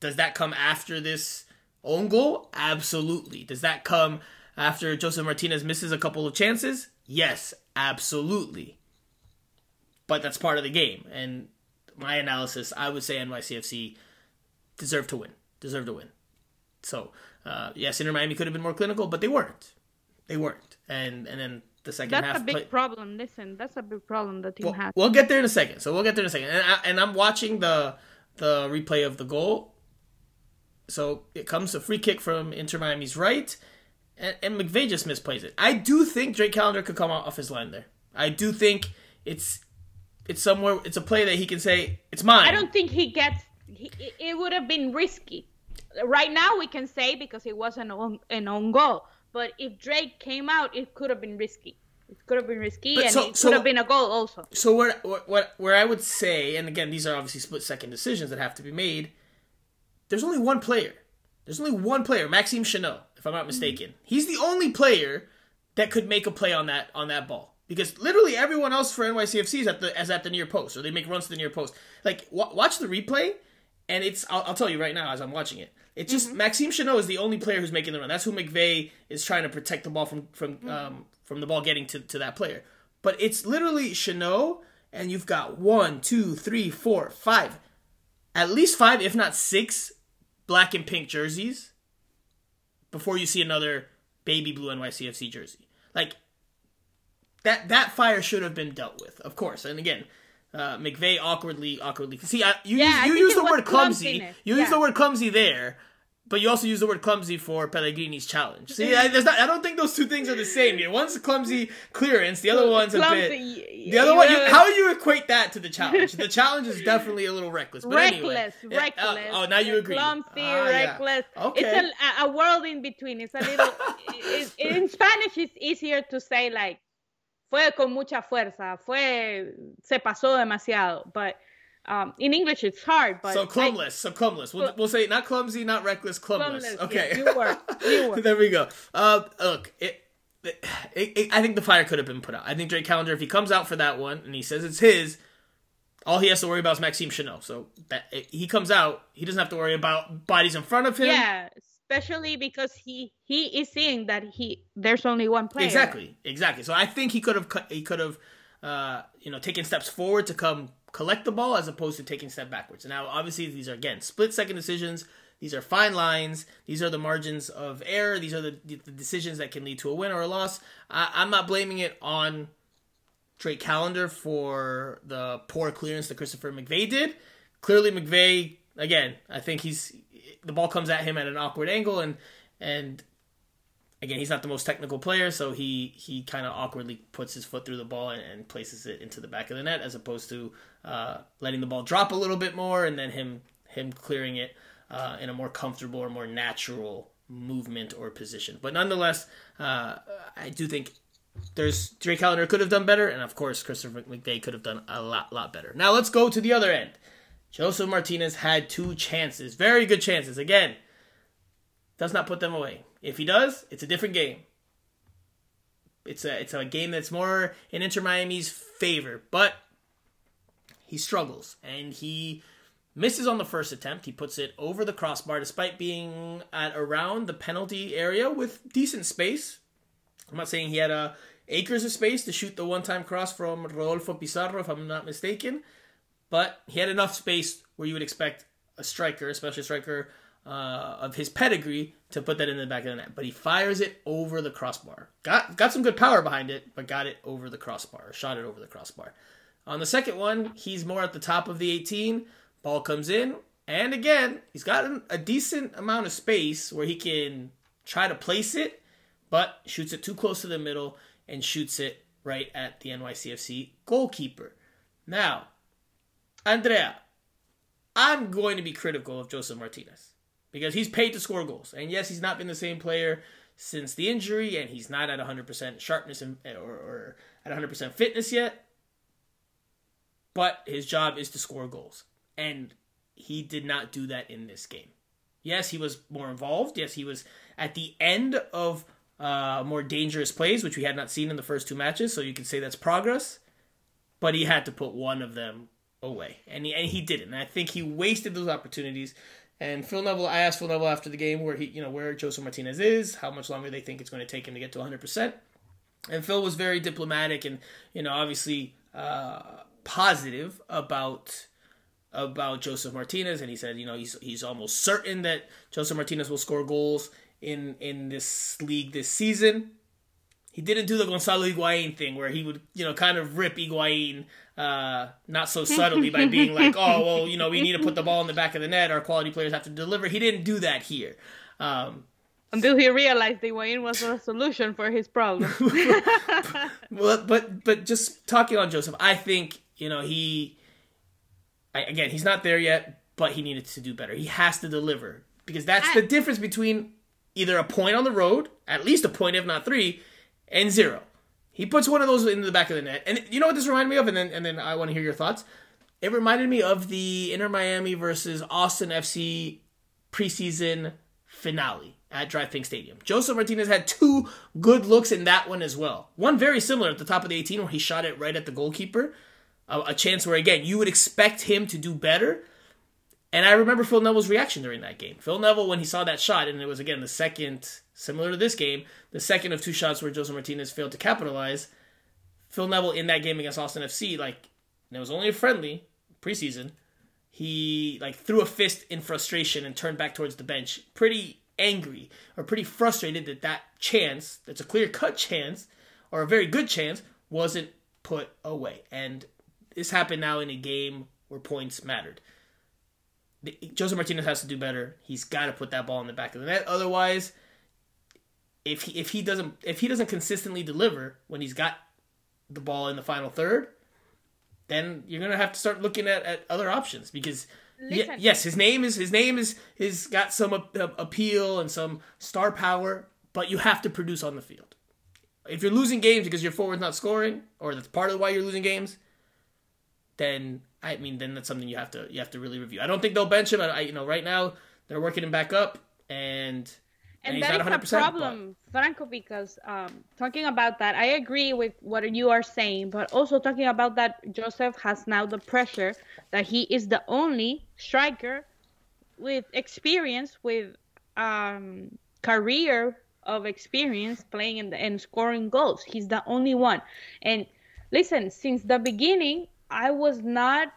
A: does that come after this own goal absolutely does that come after josef martinez misses a couple of chances yes absolutely but that's part of the game. And my analysis, I would say NYCFC deserved to win. Deserved to win. So uh, yes, Inter Miami could have been more clinical, but they weren't. They weren't. And and then the second
B: That's
A: half.
B: That's a big
A: play-
B: problem. Listen, that's a big problem the team
A: well,
B: has.
A: we'll get there in a second. So we'll get there in a second. And, I, and I'm watching the the replay of the goal. So it comes a free kick from Inter Miami's right, and, and McVey just misplays it. I do think Drake Callender could come out off his line there. I do think it's it's somewhere. It's a play that he can say it's mine.
B: I don't think he gets. He, it- would have been risky. Right now, we can say because it was an own, an own goal. But if Drake came out, it could have been risky. It could have been risky,
A: But
B: and
A: so-
B: it
A: so-
B: could have been a goal also.
A: So where, what where I would say, and again, these are obviously split second decisions that have to be made. There's only one player. There's only one player, Maxime Chanot, if I'm not mistaken. Mm-hmm. He's the only player that could make a play on that on that ball because literally everyone else for NYCFC is at the as at the near post or they make runs to the near post. Like wa watch the replay, and it's I'll, I'll tell you right now as I'm watching it. It's just Maxime Chanot is the only player who's making the run. That's who McVey is trying to protect the ball from from um, from the ball getting to, to that player. But it's literally Chanot, and you've got one, two, three, four, five, at least five, if not six, black and pink jerseys before you see another baby blue NYCFC jersey. Like that that fire should have been dealt with, of course. And again, uh, McVey awkwardly awkwardly see I, you
B: Yeah,
A: use, you use the word clumsy. You use the word clumsy there. But you also use the word clumsy for Pellegrini's challenge. See, I, there's not, I don't think those two things are the same. One's a clumsy clearance, the other one's a bit. The other one, you, how do you equate that to the challenge? The challenge is definitely a little reckless. But anyway.
B: reckless,
A: Yeah,
B: reckless.
A: oh, now you agree.
B: Clumsy,
A: Ah, yeah.
B: reckless.
A: Okay.
B: It's a, a world in between. It's a little. it, it- in Spanish, it's easier to say like, fue con mucha fuerza, fue, se pasó demasiado. But Um, in English, it's hard, but
A: so clumless. I, so clumless. We'll, we'll say not clumsy, not reckless, clumless. clumless okay,
B: yes, you were. You were.
A: there we go. Uh, look, it, it, it, I think the fire could have been put out. I think Drake Callender, if he comes out for that one and he says it's his, all he has to worry about is Maxime Chanot. So that he comes out, he doesn't have to worry about bodies in front of him.
B: Yeah, especially because he he is seeing that he there's only one player.
A: Exactly, exactly. So I think he could have he could have uh, you know taken steps forward to come collect the ball as opposed to taking step backwards. Now, obviously, these are again split second decisions. These are fine lines. These are the margins of error. These are the, the decisions that can lead to a win or a loss. I, I'm not blaming it on Drake Callender for the poor clearance that Christopher McVey did. Clearly, McVey again. I think he's the ball comes at him at an awkward angle, and and again, he's not the most technical player, so he he kind of awkwardly puts his foot through the ball and, and, places it into the back of the net, as opposed to uh, letting the ball drop a little bit more and then him him clearing it uh, in a more comfortable or more natural movement or position. But nonetheless, uh, I do think there's Drake Callender could have done better, and of course Christopher McVey could have done a lot lot better. Now let's go to the other end. Josef Martinez had two chances, very good chances. Again, does not put them away. If he does, it's a different game. It's a it's a game that's more in Inter Miami's favor, but he struggles and he misses on the first attempt. He puts it over the crossbar despite being at around the penalty area with decent space. I'm not saying he had a acres of space to shoot the one-time cross from Rodolfo Pizarro, if I'm not mistaken, but he had enough space where you would expect a striker, especially a striker uh, of his pedigree to put that in the back of the net. But he fires it over the crossbar. Got got some good power behind it, but got it over the crossbar. Shot it over the crossbar. On the second one, he's more at the top of the 18. Ball comes in, and again, he's got a decent amount of space where he can try to place it, but shoots it too close to the middle and shoots it right at the NYCFC goalkeeper. Now, Andrea, I'm going to be critical of Josef Martinez because he's paid to score goals. And yes, he's not been the same player since the injury, and he's not at 100% sharpness or, or at 100% fitness yet. But his job is to score goals. And he did not do that in this game. Yes, he was more involved. Yes, he was at the end of uh, more dangerous plays, which we had not seen in the first two matches. So you can say that's progress. But he had to put one of them away, and he and he didn't. And I think he wasted those opportunities and Phil Neville, I asked Phil Neville after the game where he, you know, where Josef Martinez is, how much longer they think it's going to take him to get to 100%. And Phil was very diplomatic and, you know, obviously uh, positive about about Josef Martinez, and he said, you know, he's he's almost certain that Josef Martinez will score goals in in this league this season. He didn't do the Gonzalo Higuain thing where he would, you know, kind of rip Higuain uh, not so subtly by being like, oh, well, you know, we need to put the ball in the back of the net. Our quality players have to deliver. He didn't do that here. Um,
B: until he realized Higuain was a solution for his problem.
A: well, but but just talking on Josef, I think you know he I, again he's not there yet, but he needed to do better. He has to deliver because that's I, the difference between either a point on the road, at least a point if not three, and zero. He puts one of those into the back of the net. And you know what this reminded me of? And then and then I want to hear your thoughts. It reminded me of the Inter Miami versus Austin FC preseason finale at DRV PNK Stadium. Josef Martinez had two good looks in that one as well. One very similar at the top of the 18 where he shot it right at the goalkeeper. A, a chance where, again, you would expect him to do better. And I remember Phil Neville's reaction during that game. Phil Neville, when he saw that shot, and it was, again, the second Similar to this game, the second of two shots where Josef Martinez failed to capitalize. Phil Neville in that game against Austin FC, like, it was only a friendly preseason. He like threw a fist in frustration and turned back towards the bench, pretty angry or pretty frustrated that that chance, that's a clear cut chance or a very good chance, wasn't put away. And this happened now in a game where points mattered. Josef Martinez has to do better. He's got to put that ball in the back of the net. Otherwise, if he if he doesn't if he doesn't consistently deliver when he's got the ball in the final third, then you're gonna have to start looking at, at other options because y- yes, his name is his name is is got some a- appeal and some star power, but you have to produce on the field. If you're losing games because your forward's not scoring, or that's part of why you're losing games, then I mean then that's something you have to you have to really review. I don't think they'll bench him. I, I you know right now they're working him back up and
B: and, and that is a problem, but... Franco, because um, talking about that, I agree with what you are saying, but also talking about that, Josef has now the pressure that he is the only striker with experience, with um, career of experience playing in the, and scoring goals. He's the only one. And listen, since the beginning, I was not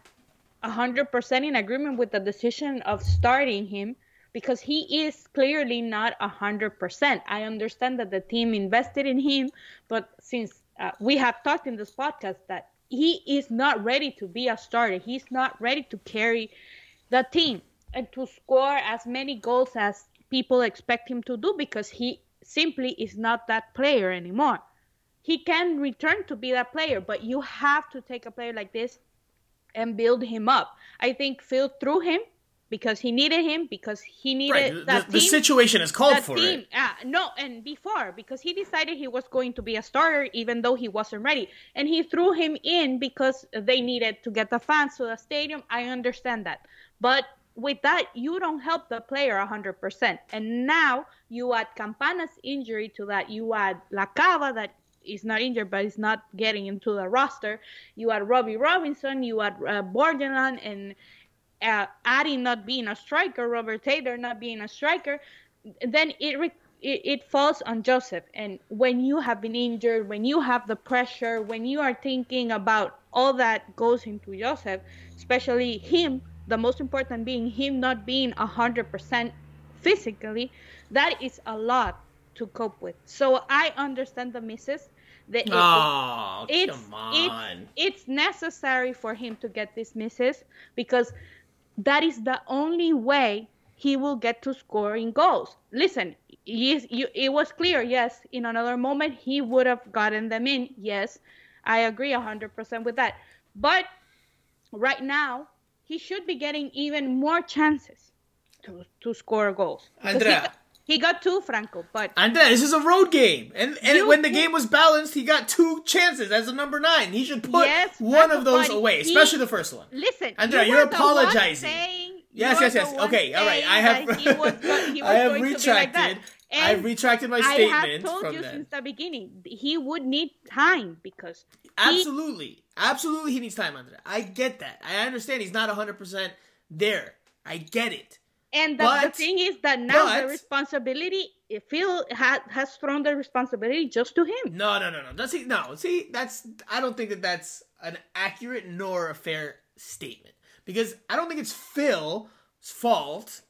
B: 100% in agreement with the decision of starting him because he is clearly not 100%. I understand that the team invested in him, but since uh, we have talked in this podcast that he is not ready to be a starter, he's not ready to carry the team and to score as many goals as people expect him to do because he simply is not that player anymore. He can return to be that player, but you have to take a player like this and build him up. I think Phil threw him because he needed him because he needed
A: right. the, the, situation is called for team, it.
B: Uh, no, and before because he decided he was going to be a starter even though he wasn't ready, and he threw him in because they needed to get the fans to the stadium. I understand that, but with that you don't help the player 100% and now you add campana's injury to that you add la cava that is not injured but is not getting into the roster you add robbie robinson you add uh, and uh, adding not being a striker, Robert Taylor not being a striker, then it, re- it it falls on Josef. And when you have been injured, when you have the pressure, when you are thinking about all that goes into Josef, especially him, the most important being him not being a hundred percent physically, that is a lot to cope with. So I understand the misses.
A: The, oh, it's, come
B: on. It's, it's necessary for him to get these misses because that is the only way he will get to scoring goals. Listen, you, it was clear, yes, in another moment he would have gotten them in. Yes, I agree 100% with that. But right now, he should be getting even more chances to, to score goals.
A: Andrea.
B: He, got two, Franco, but
A: Andrea, this is a road game, and and you, when the game was balanced, he got two chances as a number nine. He should put yes, one Franco, of those away, he, especially the first one.
B: Listen,
A: Andrea, you are apologizing Yes, yes, yes. Okay, all right. I have. He was, he was I have retracted. Like I've retracted my statement. I have told you
B: that. since the beginning he would need time because
A: absolutely, he... absolutely, he needs time, Andrea. I get that. I understand he's not hundred percent there. I get it.
B: And the, but, the thing is that now but, the responsibility, Phil has has thrown the responsibility just to him.
A: No, no, no, no. Does he? No. See, that's. I don't think that that's an accurate nor a fair statement because I don't think it's Phil's fault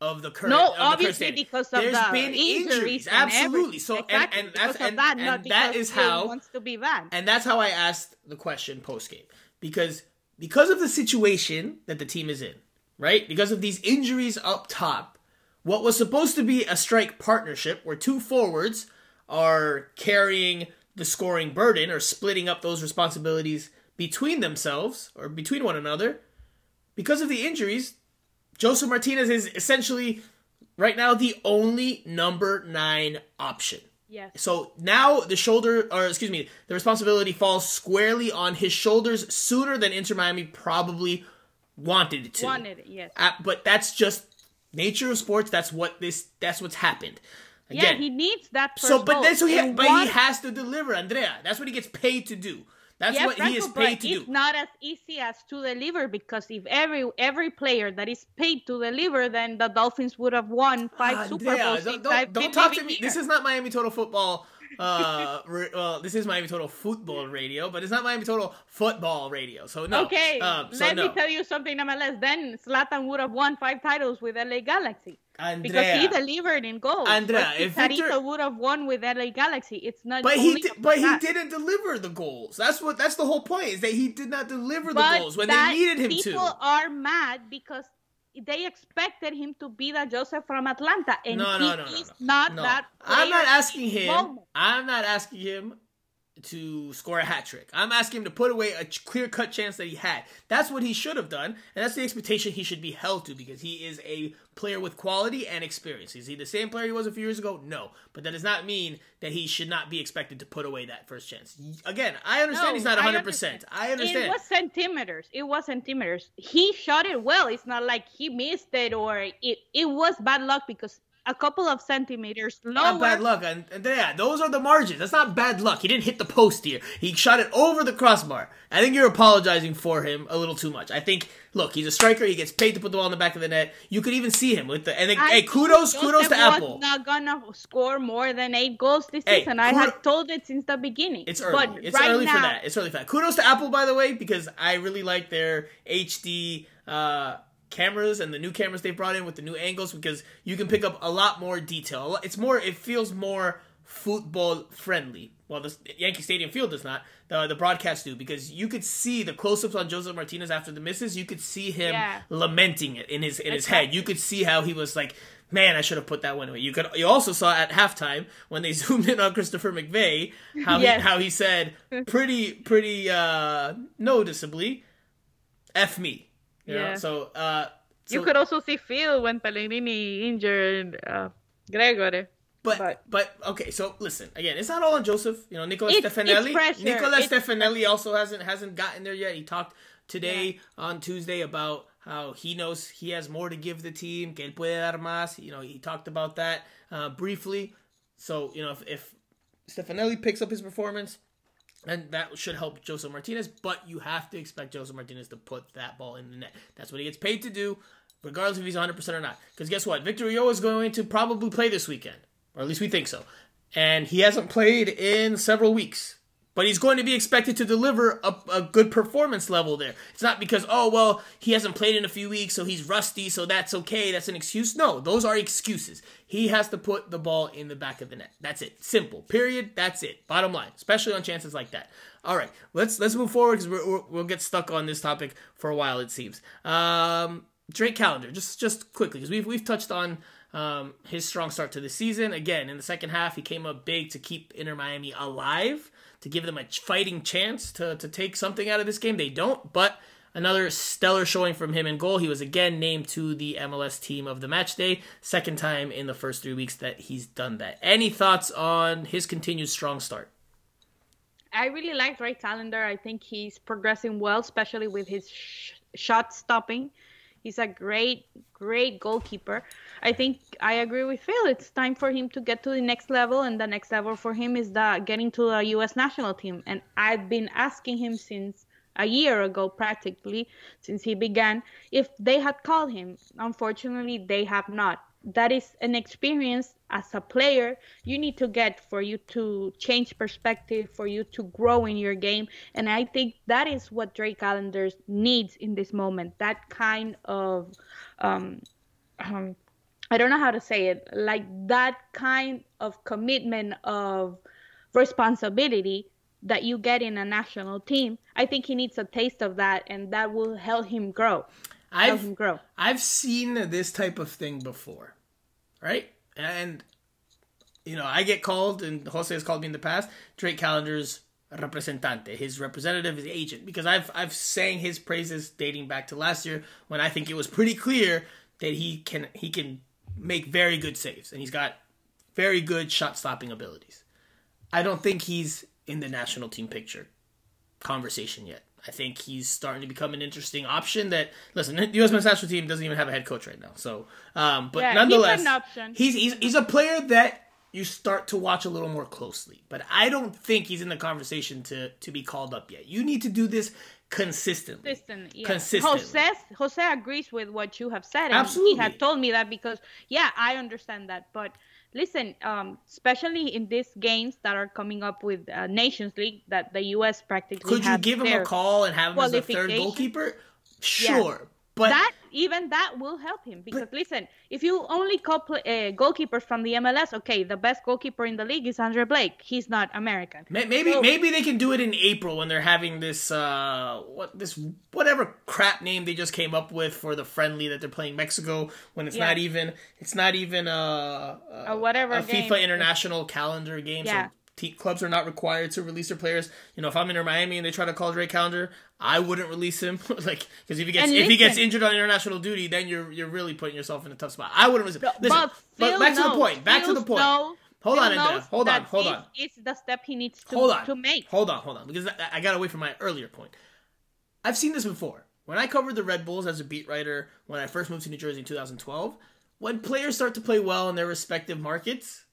A: of the current.
B: No, obviously
A: the
B: because of There's the been injuries, injuries absolutely. So exactly, and, and that's and, that, and that is how wants to be bad.
A: And that's how I asked the question post game because because of the situation that the team is in, right? Because of these injuries up top, what was supposed to be a strike partnership where two forwards are carrying the scoring burden or splitting up those responsibilities between themselves or between one another because of the injuries, Josef Martinez is essentially right now the only number nine option.
B: Yes.
A: So now the shoulder, or excuse me, the responsibility falls squarely on his shoulders sooner than Inter Miami probably wanted it to.
B: Wanted it, yes.
A: Uh, but that's just nature of sports. That's what this. That's what's happened.
B: Again, yeah, he needs that. so,
A: but then so he, but he has to deliver, Andrea. That's what he gets paid to do. That's what he is paid to
B: do. It's not as easy as to deliver because if every every player that is paid to deliver, then the Dolphins would have won five Super Bowls.
A: Don't, don't, don't talk to me. This is not Miami Total Football. Uh, well, this is Miami Total Football Radio, but it's not Miami Total Football Radio. So no.
B: Okay,
A: um,
B: so let no. me tell you something, MLS. Then Zlatan would have won five titles with LA Galaxy.
A: Andrea,
B: because he delivered in goals.
A: Andrea,
B: if Victor would have won with LA Galaxy, it's not.
A: But he, di- but that. he didn't deliver the goals. That's what. That's the whole point. Is that he did not deliver
B: but
A: the goals when they needed him
B: people
A: to.
B: People are mad because they expected him to be the Josef from Atlanta, and no, no, he no, is not that.
A: I'm not asking him. Moment. I'm not asking him to score a hat trick. I'm asking him to put away a clear cut chance that he had. That's what he should have done, and that's the expectation he should be held to because he is a player with quality and experience. Is he the same player he was a few years ago? No, but that does not mean that he should not be expected to put away that first chance. Again, I understand no, he's not 100%. I understand. I understand.
B: It was centimeters. It was centimeters. He shot it well. It's not like he missed it or it it was bad luck because a couple of centimeters lower.
A: Not bad luck, and, and yeah, those are the margins. That's not bad luck. He didn't hit the post here. He shot it over the crossbar. I think you're apologizing for him a little too much. I think, look, he's a striker. He gets paid to put the ball in the back of the net. You could even see him with the and then, hey, kudos, kudos to Apple.
B: Not gonna score more than eight goals this hey, season. I have told it since the beginning.
A: It's early. But it's right early now, for that. It's early for that. Kudos to Apple, by the way, because I really like their HD. Uh, cameras and the new cameras they brought in with the new angles because you can pick up a lot more detail. It's more, it feels more football friendly. Well, the Yankee Stadium field does not. The the broadcast do because you could see the close-ups on Josef Martinez after the misses. You could see him yeah. lamenting it in his in his head. You could see how he was like, "Man, I should have put that one away." You could you also saw at halftime when they zoomed in on Christopher McVey how yes. he how he said pretty pretty uh noticeably, "F me." You yeah. Know? So, uh,
B: so, you could also see Phil when Pellegrini injured uh, Gregore.
A: But, but, but okay, so listen again. It's not all on Joseph. You know, Nicola Stefanelli. It's Nicola Stefanelli also hasn't hasn't gotten there yet. He talked today yeah. on Tuesday about how he knows he has more to give the team. Que él puede dar más. You know, he talked about that uh, briefly. So you know, if, if Stefanelli picks up his performance, and that should help Josef Martinez, but you have to expect Josef Martinez to put that ball in the net. That's what he gets paid to do, regardless if he's 100% or not. Because guess what? Victor Ulloa is going to probably play this weekend, or at least we think so. And he hasn't played in several weeks but he's going to be expected to deliver a, a, good performance level there. It's not because, oh, well, he hasn't played in a few weeks, so he's rusty, so that's okay. That's an excuse. No, those are excuses. He has to put the ball in the back of the net. That's it. Simple. Period. That's it. Bottom line, especially on chances like that. All right, let's let's move forward because we will get stuck on this topic for a while, it seems. Um, Drake Callender, just just quickly because we've we've touched on um, his strong start to the season. Again, in the second half, he came up big to keep Inter Miami alive to give them a fighting chance to, to take something out of this game. They don't, but another stellar showing from him in goal. He was again named to the MLS team of the match day, second time in the first three weeks that he's done that. Any thoughts on his continued strong start?
B: I really like Drake Callender. I think he's progressing well, especially with his sh- shot stopping. He's a great, great goalkeeper. I think I agree with Phil. It's time for him to get to the next level, and the next level for him is the getting to the U.S. national team. And I've been asking him since a year ago, practically, since he began, if they had called him. Unfortunately, they have not that is an experience as a player you need to get for you to change perspective for you to grow in your game. And i think that is what drake Callender needs in this moment that kind of um, um, i don't know how to say it like that kind of commitment of responsibility that you get in a national team. I think he needs a taste of that and that will help him grow.
A: I've, him grow. I've seen this type of thing before right? And you know, I get called, and Jose has called me in the past. Drake Callender's representante, his representative, his agent, because I've I've sang his praises dating back to last year when I think it was pretty clear that he can he can make very good saves and he's got very good shot stopping abilities. I don't think he's in the national team picture conversation yet. I think he's starting to become an interesting option. That listen, the U.S. men's national team doesn't even have a head coach right now. So, um, but yeah, nonetheless, he's, he's he's a player that you start to watch a little more closely. But I don't think he's in the conversation to to be called up yet. You need to do this consistently.
B: Consistent, yeah. Consistently. Jose Jose agrees with what you have said. And Absolutely, he had told me that because yeah, I understand that, but listen, um, especially in these games that are coming up with uh, Nations League that the U.S. practically
A: could you give him a call and have him as a third goalkeeper? Sure, yeah. But
B: that even that will help him because but, listen, if you only call play, uh, goalkeepers from the MLS, okay, the best goalkeeper in the league is Andre Blake. He's not American.
A: Maybe so, maybe they can do it in April when they're having this uh what this whatever crap name they just came up with for the friendly that they're playing Mexico when it's yeah. not even it's not even a, a,
B: a whatever
A: a FIFA international calendar game. Yeah. So Te- clubs are not required to release their players. You know, if I'm in Miami and they try to call Drake Callender, I wouldn't release him. like because if he gets if he gets injured on international duty, then you're you're really putting yourself in a tough spot. I wouldn't listen.
B: But,
A: listen,
B: but,
A: but back to the point. Back to the point.
B: knows-
A: Hold on. Hold on. Hold on.
B: It's the step he needs to,
A: Hold on.
B: to make.
A: Hold on, hold on, because I, I got away from my earlier point. I've seen this before. When I covered the Red Bulls as a beat writer when I first moved to New Jersey in 2012, when players start to play well in their respective markets,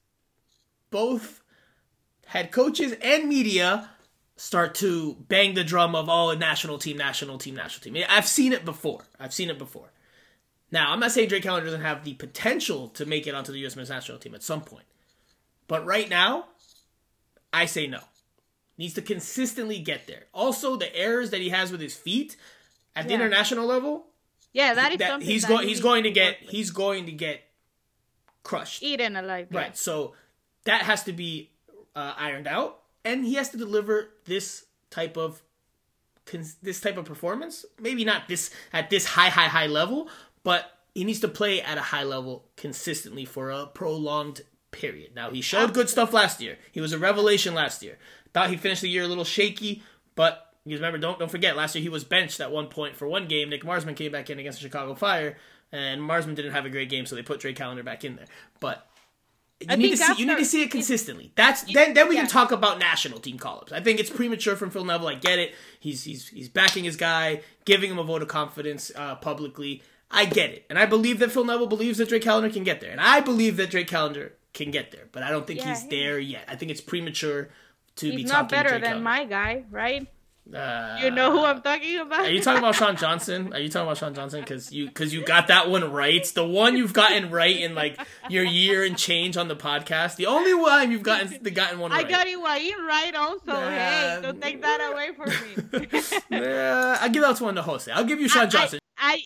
A: both head coaches and media start to bang the drum of all oh national team, national team, national team. I've seen it before. I've seen it before. Now I'm not saying Drake Callender doesn't have the potential to make it onto the U.S. men's national team at some point, but right now, I say no. Needs to consistently get there. Also, the errors that he has with his feet at the
B: Yeah.
A: international level,
B: Yeah, that is
A: that
B: something
A: he's
B: that
A: going
B: he
A: he's going to get
B: with.
A: he's going to get crushed.
B: eaten alive. yeah.
A: Right. So that has to be uh, ironed out, and he has to deliver this type of this type of performance. Maybe not this at this high, high, high level, but he needs to play at a high level consistently for a prolonged period. Now he showed good stuff last year. He was a revelation last year. Thought he finished the year a little shaky, but you remember, don't don't forget, last year he was benched at one point for one game. Nick Marsman came back in against the Chicago Fire, and Marsman didn't have a great game, so they put Drake Callender back in there. But you
B: I
A: need to see you need to see it consistently. That's then then we
B: yeah.
A: can talk about national team call ups. I think it's premature from Phil Neville. I get it. He's he's he's backing his guy, giving him a vote of confidence uh, publicly. I get it, and I believe that Phil Neville believes that Drake Callender can get there, and I believe that Drake Callender can get there, but I don't think
B: Yeah,
A: he's
B: he-
A: there yet. I think it's premature to be talking.
B: He's not
A: talking
B: better than
A: Callender.
B: my guy, right?
A: Uh,
B: You know who I'm talking about?
A: Are you talking about Sean Johnson? Are you talking about Sean Johnson? Because you because you got that one right. The one you've gotten right in like your year and change on the podcast. The only one you've gotten the gotten one
B: I
A: right.
B: got Higuain right also. hey, don't take that away from me.
A: Uh, I'll give that one to Jose. I'll give you Sean Johnson.
B: I I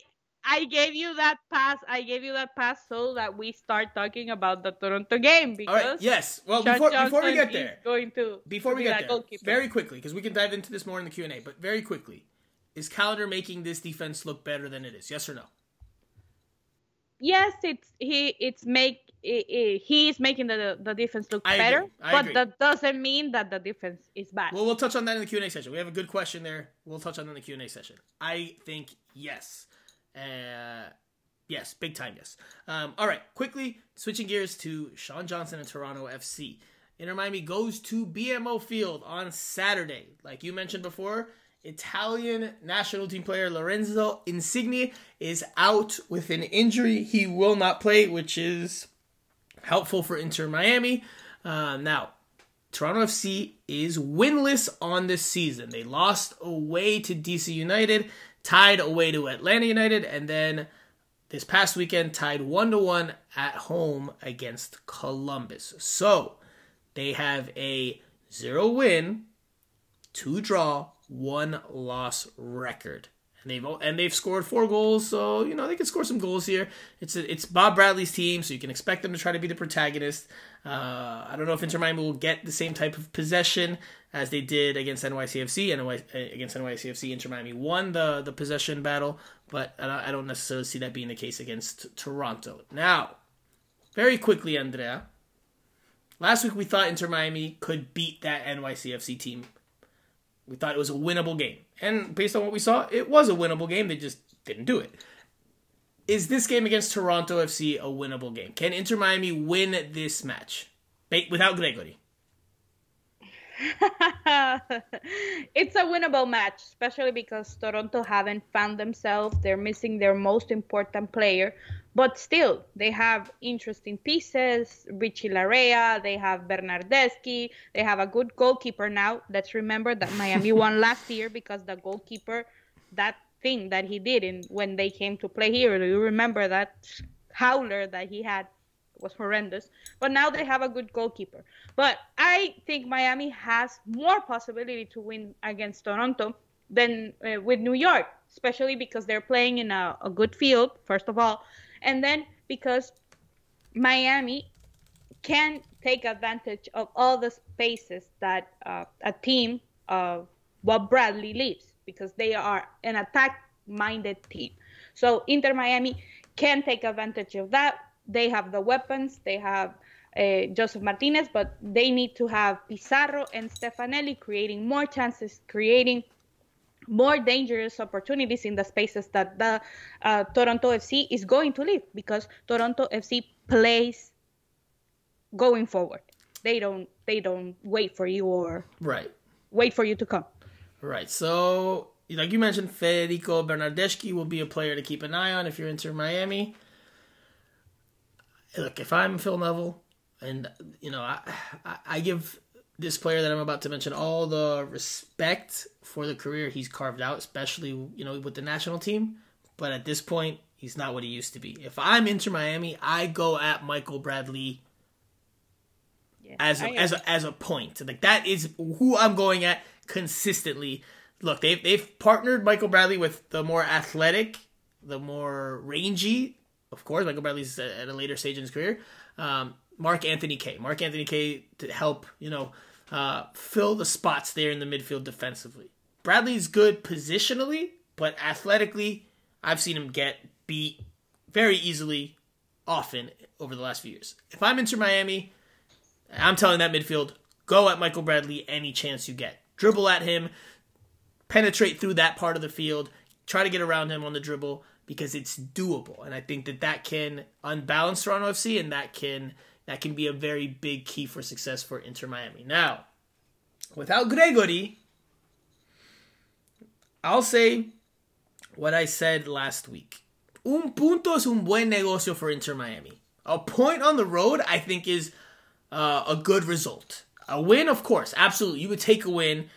B: gave you that pass. I gave you that pass so that we start talking about the Toronto game
A: All
B: because
A: right. Yes. Well,
B: Sean
A: before before we get there,
B: going to
A: before we get there, very quickly because we can dive into this more in the Q and A. But very quickly, is Callender making this defense look better than it is? Yes or no?
B: yes, it's he. It's make i i he's making the the defense look
A: I
B: better,
A: I
B: but
A: agree.
B: that doesn't mean that the defense is bad.
A: Well, we'll touch on that in the Q and A session. We have a good question there. We'll touch on that in the Q and A session. I think yes, uh, yes, big time yes. Um, all right, quickly switching gears to Sean Johnson and Toronto FC. Inter Miami goes to BMO Field on Saturday. Like you mentioned before, Italian national team player Lorenzo Insigne is out with an injury. He will not play, which is helpful for Inter Miami. Uh, now, Toronto FC is winless on this season. They lost away to DC United, tied away to Atlanta United, and then this past weekend tied 1 to 1 at home against Columbus. So, they have a 0 win, 2 draw, 1 loss record. And they've and they've scored four goals, so you know they can score some goals here. It's a, it's Bob Bradley's team, so you can expect them to try to be the protagonist. Uh, I don't know if Inter Miami will get the same type of possession as they did against NYCFC. NY, against NYCFC, Inter Miami won the the possession battle, but I don't- I don't necessarily see that being the case against Toronto. Now, very quickly, Andrea. Last week we thought Inter Miami could beat that NYCFC team. We thought it was a winnable game. And based on what we saw, it was a winnable game. They just didn't do it. Is this game against Toronto FC a winnable game? Can Inter Miami win this match without Gregore?
B: it's a winnable match, especially because Toronto haven't found themselves. They're missing their most important player, but still they have interesting pieces. Richie Laryea, they have Bernardeschi, they have a good goalkeeper now. Let's remember that Miami won last year because the goalkeeper, that thing that he did in when they came to play here. Do you remember that howler that he had? was horrendous. But now they have a good goalkeeper. But I think Miami has more possibility to win against Toronto than uh, with New York, especially because they're playing in a, a good field, first of all, and then because Miami can take advantage of all the spaces that uh, a team of Bob Bradley leaves because they are an attack minded team. So Inter Miami can take advantage of that they have the weapons. They have uh, Josef Martinez, but they need to have Pizarro and Stefanelli creating more chances, creating more dangerous opportunities in the spaces that the uh, Toronto FC is going to leave because Toronto FC plays going forward. They don't they don't wait for you or
A: right
B: wait for you to come.
A: Right. So, like you mentioned, Federico Bernardeschi will be a player to keep an eye on if you're into Miami. Look, if I'm Phil Neville, and you know, I, I, I give this player that I'm about to mention all the respect for the career he's carved out, especially you know with the national team. But at this point, he's not what he used to be. If I'm Inter Miami, I go at Michael Bradley yeah, as a, as a, as a point. Like that is who I'm going at consistently. Look, they've they've partnered Michael Bradley with the more athletic, the more rangy. Of course, Michael Bradley's at a later stage in his career. Um, Mark-Anthony Kaye. Mark Anthony K. to help you know uh, fill the spots there in the midfield defensively. Bradley's good positionally, but athletically, I've seen him get beat very easily, often over the last few years. If I'm Inter Miami, I'm telling that midfield, go at Michael Bradley any chance you get. Dribble at him, penetrate through that part of the field, try to get around him on the dribble because it's doable. And I think that that can unbalance Toronto FC and that can that can be a very big key for success for Inter Miami. Now, without Gregore, I'll say what I said last week. Un punto es un buen negocio for Inter Miami. A point on the road, I think, is uh, a good result. A win, of course, absolutely. You would take a win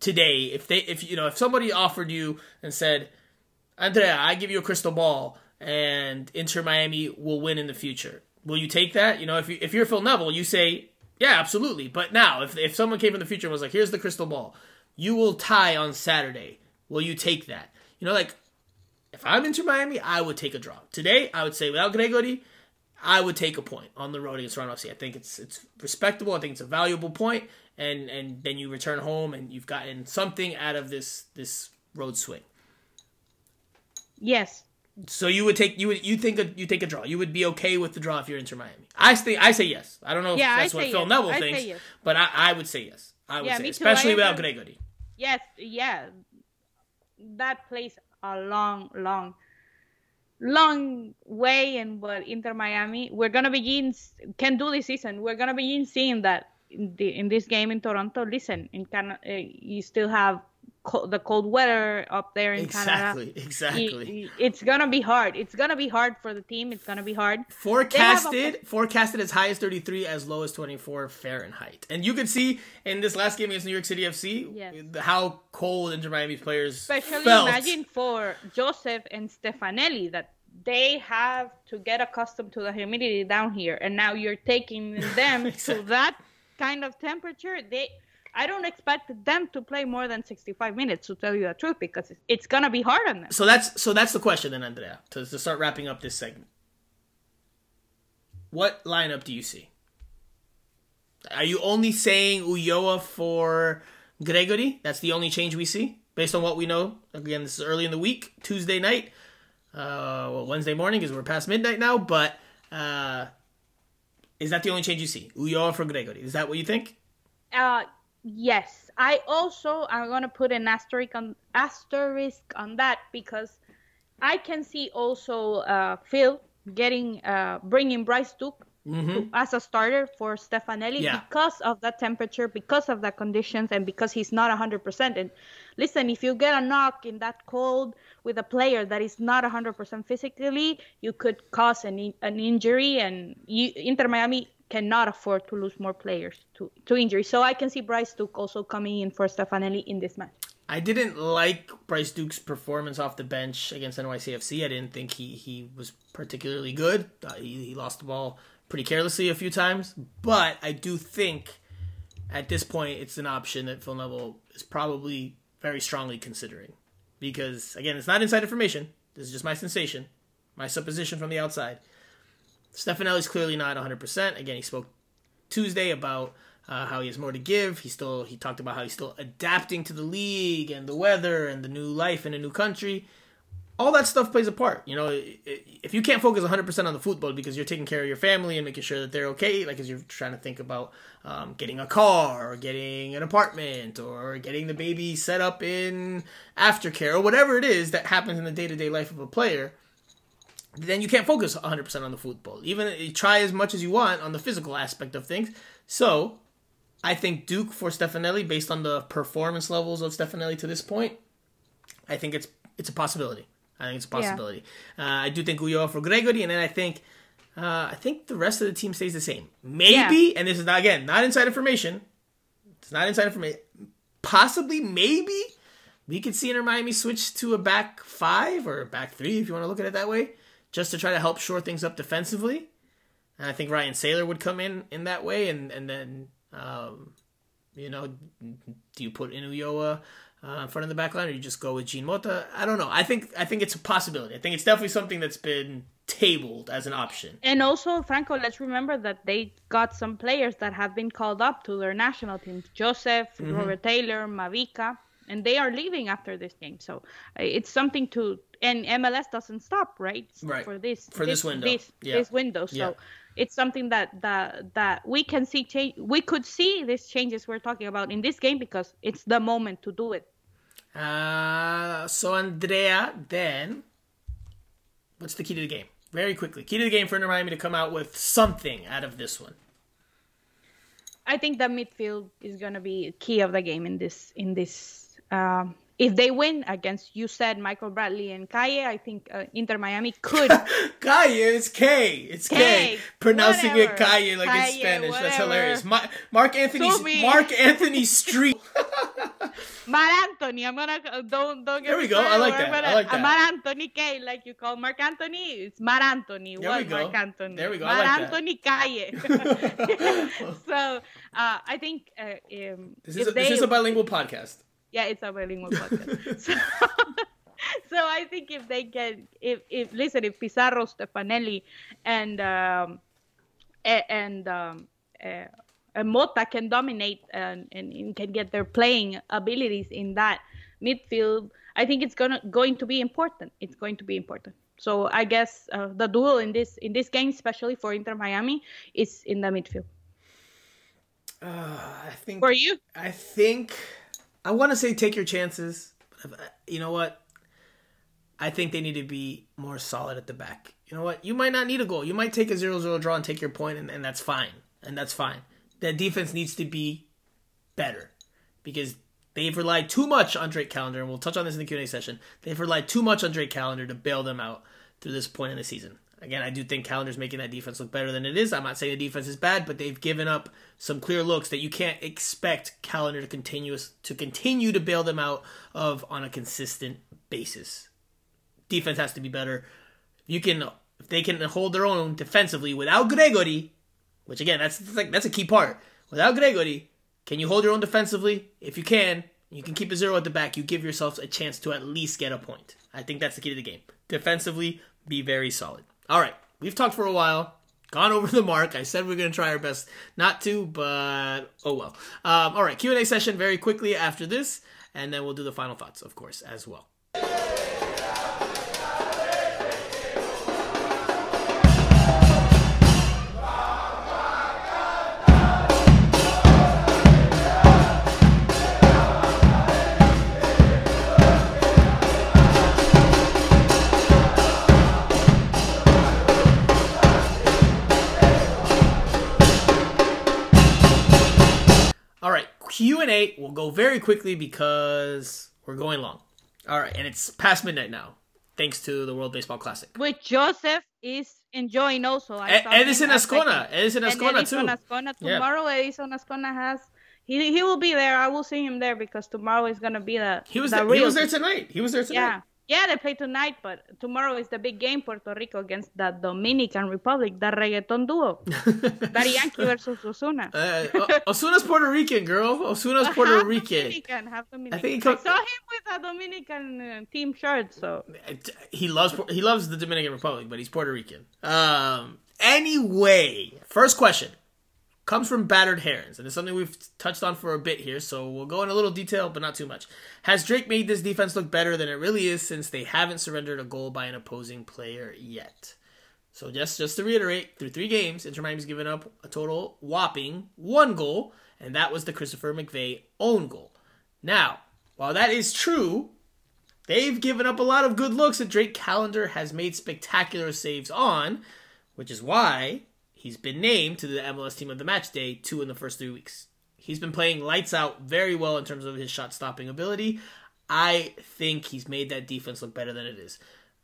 A: today if they, if you know, if somebody offered you and said, "Andrea, I give you a crystal ball, and Inter Miami will win in the future." Will you take that? You know, if you if you're Phil Neville, you say, "Yeah, absolutely." But now, if if someone came in the future and was like, "Here's the crystal ball, you will tie on Saturday," will you take that? You know, like if I'm Inter Miami, I would take a draw today. I would say without Gregore I would take a point on the road against Toronto FC. I think it's it's respectable. I think it's a valuable point, and and then you return home and you've gotten something out of this this road swing.
B: Yes.
A: So you would take you would you think a, you take a draw. You would be okay with the draw if you're Inter Miami. I think I say yes. I don't know if yeah, that's what Phil yes. Neville I thinks, yes. but I, I would say yes. I would yeah, say, especially without Gregore.
B: Yes, yeah, that plays a long, long long way in what Inter Miami we're gonna begin can do this season. We're gonna begin seeing that in, the, in this game in Toronto. Listen, in Canada, uh, you still have the cold weather up there in
A: exactly,
B: Canada.
A: Exactly, exactly.
B: It's gonna be hard. It's gonna be hard for the team. It's gonna be hard.
A: Forecasted, a... forecasted as high as 33, as low as 24 Fahrenheit. And you can see in this last game against New York City FC yes. how cold Inter Miami players
B: Especially
A: felt.
B: imagine for Josef and Stefanelli that they have to get accustomed to the humidity down here and now you're taking them exactly. to that kind of temperature they I don't expect them to play more than 65 minutes to tell you the truth because it's gonna be hard on them.
A: So that's so that's the question then, Andrea. To, to start wrapping up this segment, what lineup do you see? Are you only saying Ulloa for Gregore? That's the only change we see based on what we know. Again, this is early in the week, Tuesday night, uh, well, Wednesday morning because we're past midnight now. But uh, is that the only change you see? Ulloa for Gregore? Is that what you think?
B: Uh, yes, I also I'm gonna put an asterisk on asterisk on that because I can see also uh, Phil getting uh, bringing Bryce Duke mm-hmm. to, as a starter for Stefanelli yeah. because of that temperature, because of the conditions, and because he's not 100%. And listen, if you get a knock in that cold with a player that is not 100% physically, you could cause an, an injury, and you, Inter Miami cannot afford to lose more players to, to injury. So I can see Bryce Duke also coming in for Stefanelli in this match.
A: I didn't like Bryce Duke's performance off the bench against NYCFC. I didn't think he, he was particularly good. Uh, he, he lost the ball pretty carelessly a few times, but I do think at this point it's an option that Phil Neville is probably very strongly considering. Because, again, it's not inside information. This is just my sensation, my supposition from the outside. Stefanelli's clearly not 100%. Again, he spoke Tuesday about uh, how he has more to give. He still he talked about how he's still adapting to the league and the weather and the new life in a new country. all that stuff plays a part. You know, if you can't focus 100% on the football because you're taking care of your family and making sure that they're okay, like as you're trying to think about um, getting a car or getting an apartment or getting the baby set up in aftercare or whatever it is that happens in the day to day life of a player, then you can't focus 100% on the football. Even you try as much as you want on the physical aspect of things. So, I think Duke for Stefanelli, based on the performance levels of Stefanelli to this point, I think it's it's a possibility. I think it's a possibility. Yeah. Uh, I do think Ulloa for Gregore, and then I think uh, I think the rest of the team stays the same. Maybe, yeah. and this is not again not inside information. It's not inside information. Possibly, maybe we could see Inter Miami switch to a back five or a back three if you want to look at it that way, just to try to help shore things up defensively. And I think Ryan Sailor would come in in that way, and and then um, you know, do you put in Ulloa uh, in front of the back line, or you just go with Jean Mota? I don't know. I think I think it's a possibility. I think it's definitely something that's been tabled as an option.
B: And also, Franco, let's remember that they got some players that have been called up to their national teams: Josef, mm-hmm. Robert Taylor, Mabika, and they are leaving after this game. So uh, it's something to. And MLS doesn't stop, right?
A: Right.
B: For this.
A: For this, this window.
B: This,
A: yeah.
B: this window. So. Yeah it's something that that that we can see change we could see these changes we're talking about in this game because it's the moment to do it
A: uh so andrea then what's the key to the game very quickly key to the game for Inter Miami to come out with something out of this one
B: i think the midfield is going to be key of the game in this in this um if they win against you said Michael Bradley and Calle, I think uh, Inter Miami could.
A: Calle, it's K, it's K. K. Pronouncing whatever. it Calle like Calle, it's Spanish. Whatever. That's hilarious. Ma- Mark Anthony, Mark Anthony Street.
B: Mar Anthony, I'm gonna don't don't get.
A: There we go. I like that. I like that.
B: Mar Anthony K, like you call Mark Anthony, it's Mar Anthony.
A: There
B: what
A: we go.
B: Mark Anthony?
A: There we go.
B: Mar
A: like
B: Anthony Calle. so uh, I think uh, um,
A: this is a, they, this is a bilingual podcast
B: yeah, it's a bilingual podcast. so, so I think if they can, if if listen, if Pizarro, Stefanelli, and um, and um, uh, and Mota can dominate and, and can get their playing abilities in that midfield, I think it's gonna going to be important. It's going to be important. So I guess uh, the duel in this in this game, especially for Inter Miami, is in the midfield.
A: Uh, I think
B: for you,
A: I think I want to say take your chances, but uh, you know what? I think they need to be more solid at the back. You know what? You might not need a goal. You might take a 0-0 draw and take your point, and, and that's fine. And that's fine. That defense needs to be better because they've relied too much on Drake Callender, and we'll touch on this in the Q&A session. They've relied too much on Drake Callender to bail them out through this point in the season. Again, I do think Callender's making that defense look better than it is. I'm not saying the defense is bad, but they've given up some clear looks that you can't expect Callender to continuous to continue to bail them out of on a consistent basis. Defense has to be better. You can if they can hold their own defensively without Gregore, which again that's like that's a key part. Without Gregore, can you hold your own defensively? If you can, you can keep a zero at the back. You give yourselves a chance to at least get a point. I think that's the key to the game. Defensively, be very solid. All right, we've talked for a while, gone over the mark. I said we are going to try our best not to, but oh well. Um, all right, Q and A session very quickly after this, and then we'll do the final thoughts, of course, as well. Q&A will go very quickly because we're going long. All right, and it's past midnight now, thanks to the World Baseball Classic.
B: Which Josef is enjoying also.
A: I e- Edison Ascona. Edison Ascona,
B: Edison too. Ascona. Tomorrow, yeah. Edison Ascona has... He, he will be there. I will see him there because tomorrow is gonna be the.
A: He was
B: the
A: there, he was there tonight. He was there tonight.
B: Yeah, yeah, they play tonight, but tomorrow is the big game, Puerto Rico against the Dominican Republic, the reggaeton duo. Daddy Yankee versus Ozuna.
A: Uh, Ozuna's Puerto Rican, girl. Ozuna's Puerto
B: half
A: Rican.
B: Dominican, half Dominican. I think he comes... I saw him with a Dominican uh, team shirt, so
A: he loves he loves the Dominican Republic, but he's Puerto Rican. Um. Anyway, first question. Comes from battered herons, and it's something we've touched on for a bit here, so we'll go in a little detail, but not too much. Has Drake made this defense look better than it really is since they haven't surrendered a goal by an opposing player yet? So just just to reiterate, through three games, Inter Miami's given up a total whopping one goal, and that was the Christopher McVey own goal. Now, while that is true, they've given up a lot of good looks that Drake Callender has made spectacular saves on, which is why he's been named to the MLS team of the match day two in the first three weeks. He's been playing lights out very well in terms of his shot stopping ability. I think he's made that defense look better than it is.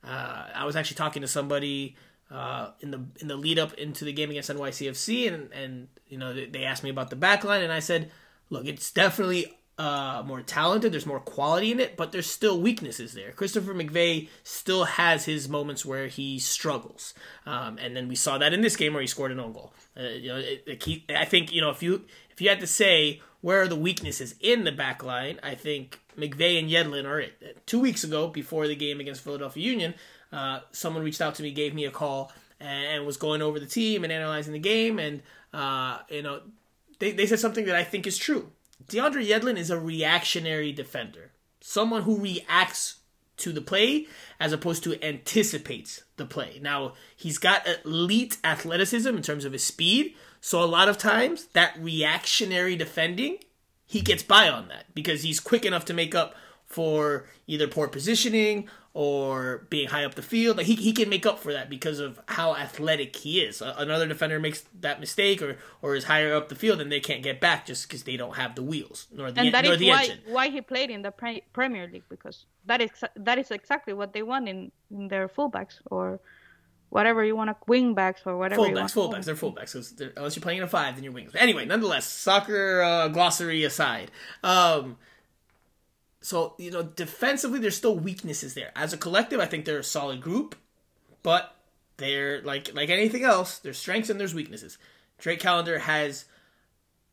A: Uh, I was actually talking to somebody uh, in the in the lead up into the game against NYCFC, and and you know they asked me about the back line, and I said, look, it's definitely uh, more talented. There's more quality in it, but there's still weaknesses there. Christopher McVey still has his moments where he struggles, um, and then we saw that in this game where he scored an own goal. Uh, you know, it, it, I think you know if you if you had to say where are the weaknesses in the back line, I think McVey and Yedlin are it. Two weeks ago, before the game against Philadelphia Union, uh, someone reached out to me, gave me a call, and was going over the team and analyzing the game, and uh, you know, they, they said something that I think is true. DeAndre Yedlin is a reactionary defender, someone who reacts to the play as opposed to anticipates the play. Now, he's got elite athleticism in terms of his speed, so a lot of times that reactionary defending, he gets by on that because he's quick enough to make up for either poor positioning or being high up the field. Like he, he can make up for that because of how athletic he is. Another defender makes that mistake or, or is higher up the field and they can't get back just because they don't have the wheels nor the,
B: and that
A: nor
B: is
A: the
B: why,
A: engine.
B: why he played in the pre- Premier League because that is that is exactly what they want in, in their fullbacks or whatever you want to wing backs or whatever.
A: Fullbacks, fullbacks, they're fullbacks. They're, unless you're playing in a five, then you're wings. But anyway, nonetheless, soccer uh, glossary aside. Um, so, you know, defensively, there's still weaknesses there. As a collective, I think they're a solid group, but they're like like anything else, there's strengths and there's weaknesses. Drake Callender has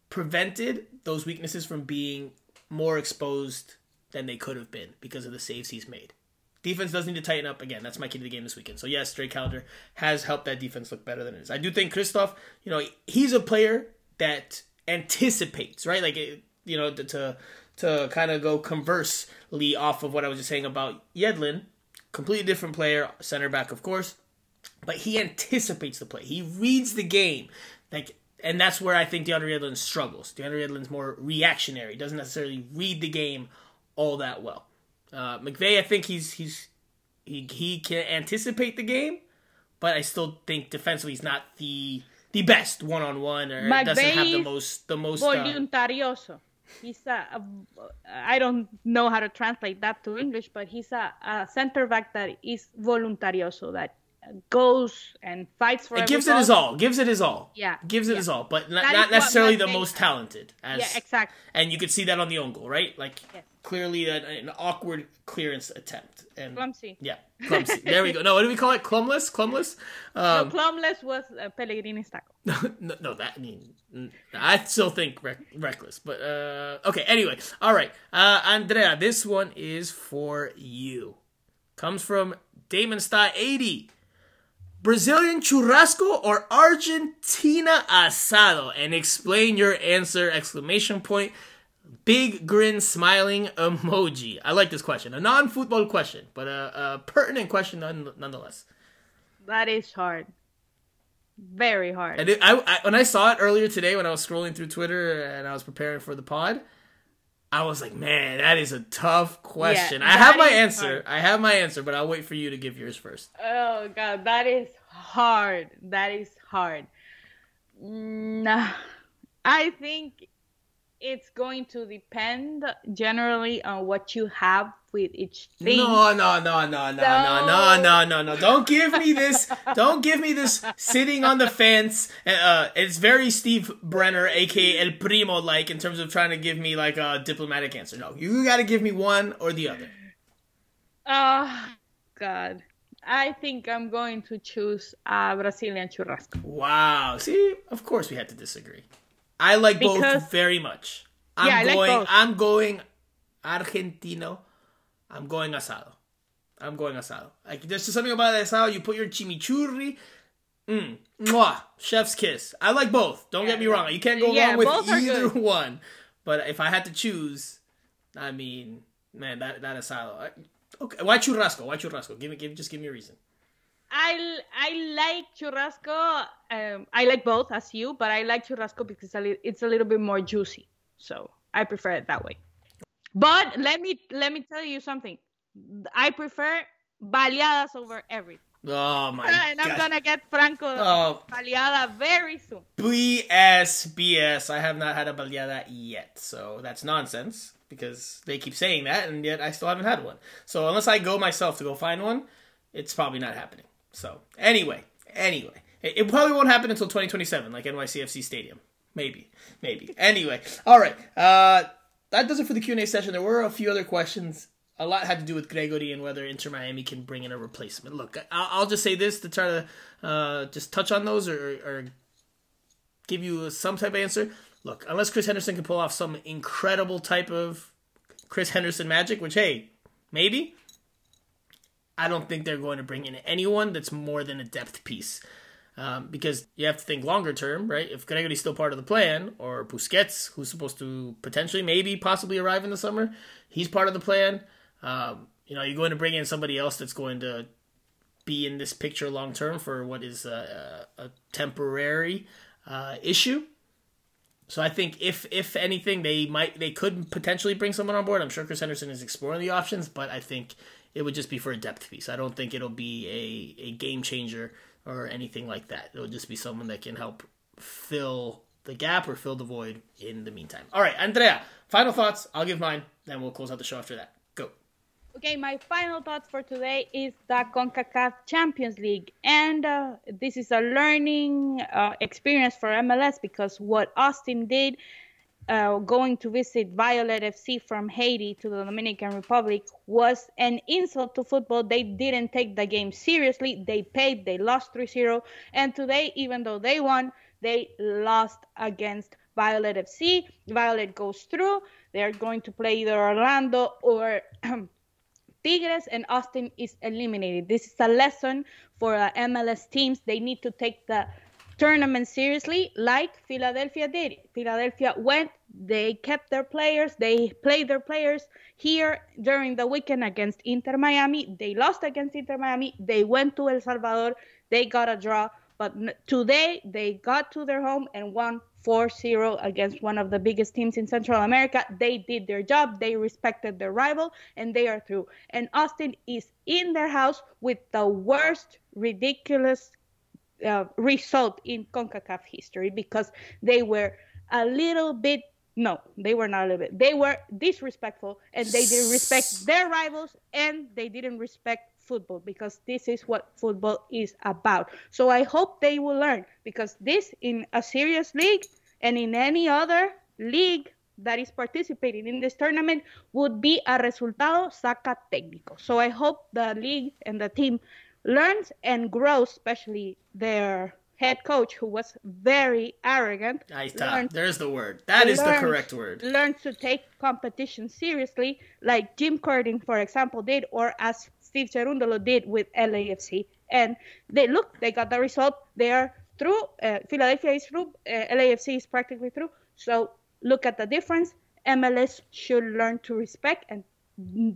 A: prevented those weaknesses from being more exposed than they could have been because of the saves he's made. Defense does need to tighten up. Again, that's my key to the game this weekend. So yes, Drake Callender has helped that defense look better than it is. I do think Christoph, you know, he's a player that anticipates, right? Like, you know, to to kind of go conversely off of what I was just saying about Yedlin, completely different player, center back, of course, but he anticipates the play. He reads the game, like, and that's where I think DeAndre Yedlin struggles. DeAndre Yedlin's more reactionary, He doesn't necessarily read the game all that well. Uh, McVey, I think he's he's he he can anticipate the game, but I still think defensively he's not the the best one on one or
B: McVey
A: doesn't have the most the most. Uh,
B: voluntarioso. He's a, a, I don't know how to translate that to English, but he's a, a center back that is voluntarioso, that goes and fights for.
A: It gives it his all. Gives it his all.
B: Yeah.
A: Gives it
B: yeah.
A: his all, but not, not necessarily the most talented. As,
B: Yeah, exactly.
A: And you could see that on the own goal, right? Like
B: Yes.
A: clearly an, an awkward clearance attempt. And
B: Clumsy.
A: Yeah, clumsy. there we go. No, what do we call it? Clumless. Clumless.
B: No,
A: Um,
B: Clumless was uh, Pellegrini's tackle.
A: no, no, that I mean, I still think rec- reckless, but uh, okay. Anyway, all right, uh, Andrea, this one is for you. Comes from Damon Star eighty. Brazilian churrasco or Argentina asado? And explain your answer! Exclamation point. Big grin, smiling emoji. I like this question. A non-football question, but a, a pertinent question none, nonetheless.
B: That is hard. Very hard.
A: And it, I, I, when I saw it earlier today, when I was scrolling through Twitter and I was preparing for the pod, I was like, "Man, that is a tough question." I have my answer.
B: hard.
A: I have my answer, but I'll wait for you to give yours first.
B: Oh god, that is hard. That is hard. Nah, I think it's going to depend generally on what you have with each thing.
A: No, no, no, no, no, so... no, no, no, no, no. Don't give me this. don't give me this sitting on the fence. Uh, uh it's very Steve Brenner, aka El Primo, like in terms of trying to give me like a diplomatic answer. No, you got to give me one or the other.
B: Oh God. I think I'm going to choose uh, Brazilian churrasco.
A: Wow. See, of course we had to disagree. I like
B: Because-
A: both very much. I'm
B: Yeah, I like
A: going
B: both.
A: I'm going Argentino. I'm going asado. I'm going asado. Like there's just something about asado. You put your chimichurri, Mm. Mwah. Chef's kiss. I like both. Don't get me wrong. You can't go
B: Yeah,
A: wrong with either
B: good.
A: one. But if I had to choose, I mean, man, that that asilo. I- Okay, why churrasco? Why churrasco? Give me, give, just give me a reason.
B: I I like churrasco. Um, I like both as you, but I like churrasco because it's a, li- it's a little bit more juicy. So I prefer it that way. But let me let me tell you something. I prefer baleadas over everything.
A: Oh my
B: and I'm gonna get Franco
A: Oh.
B: baleada very soon.
A: BS, BS. I have not had a baleada yet, so that's nonsense because they keep saying that, and yet I still haven't had one. So unless I go myself to go find one, it's probably not happening. So anyway, anyway, it, probably won't happen until 2027, like NYCFC Stadium. Maybe, maybe. Anyway, all right. Uh, that does it for the Q and A session. There were a few other questions. A lot had to do with Gregore and whether Inter Miami can bring in a replacement. Look, I'll, I'll just say this to try to uh, just touch on those or, or give you some type of answer. Look, unless Chris Henderson can pull off some incredible type of Chris Henderson magic, which hey, maybe. I don't think they're going to bring in anyone that's more than a depth piece. Um, because you have to think longer term, right? If Gregore's still part of the plan, or Busquets, who's supposed to potentially, maybe, possibly arrive in the summer, he's part of the plan. Um, you know, you're going to bring in somebody else that's going to be in this picture long term for what is a, a, a temporary uh, issue. So I think if if anything, they might they could potentially bring someone on board. I'm sure Chris Henderson is exploring the options, but I think it would just be for a depth piece. I don't think it'll be a, a game changer or anything like that. It'll just be someone that can help fill the gap or fill the void in the meantime. All right, Andrea, final thoughts. I'll give mine, then we'll close out the show after that. Go.
B: Okay, my final thoughts for today is the CONCACAF Champions League. And uh, this is a learning uh, experience for MLS because what Austin did uh, going to visit Violette FC from Haiti to the Dominican Republic was an insult to football. They didn't take the game seriously. They paid, they lost 3 0. And today, even though they won, they lost against Violette FC. Violette goes through. They're going to play either Orlando or Tigres and Austin is eliminated. This is a lesson for uh, MLS teams. They need to take the tournament seriously, like Philadelphia did. Philadelphia went, they kept their players, they played their players here during the weekend against Inter Miami. They lost against Inter Miami. They went to El Salvador, they got a draw. But today they got to their home and won 4-0 against one of the biggest teams in Central America. They did their job. They respected their rival and they are through. And Austin is in their house with the worst ridiculous uh, result in CONCACAF history because they were a little bit no, they were not a little bit. They were disrespectful and they didn't respect their rivals and they didn't respect football because this is what football is about. So I hope they will learn because this in a serious league and in any other league that is participating in this tournament would be a resultado saca técnico. So I hope the league and the team learns and grows, especially their head coach who was very arrogant.
A: Está.
B: learns-
A: There's the word. That is the correct word.
B: Learns to take competition seriously, like Jim Curtin, for example, did, or as Steve Cherundolo did with LAFC. And they look, they got the result. They are through. Uh, Philadelphia is through. Uh, LAFC is practically through. So look at the difference. MLS should learn to respect and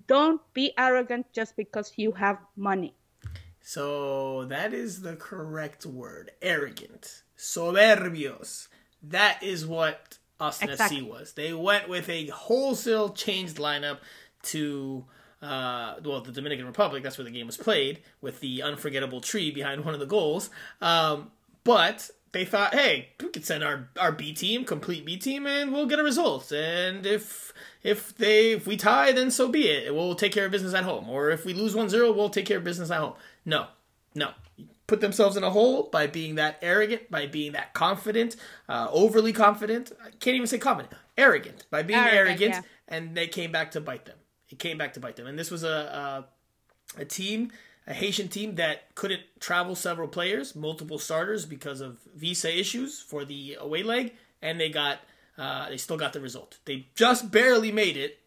B: don't be arrogant just because you have money.
A: So that is the correct word. Arrogant. Soberbios. That is what Austin
B: Exactly.
A: FC was. They went with a wholesale changed lineup to uh, well, the Dominican Republic. That's where the game was played with the unforgettable tree behind one of the goals. Um, but they thought, hey, we could send our, our B team, complete B team, and we'll get a result. And if if they if we tie, then so be it. We'll take care of business at home. Or if we lose 1-0, we'll take care of business at home. No, no. Put themselves in a hole by being that arrogant, by being that confident, uh, overly confident. I can't even say confident. Arrogant. By being
B: Arrogant,
A: arrogant,
B: yeah.
A: and they came back to bite them. It came back to bite them. And this was a, a a team, a Haitian team that couldn't travel several players, multiple starters because of visa issues for the away leg, and they got uh, they still got the result. They just barely made it.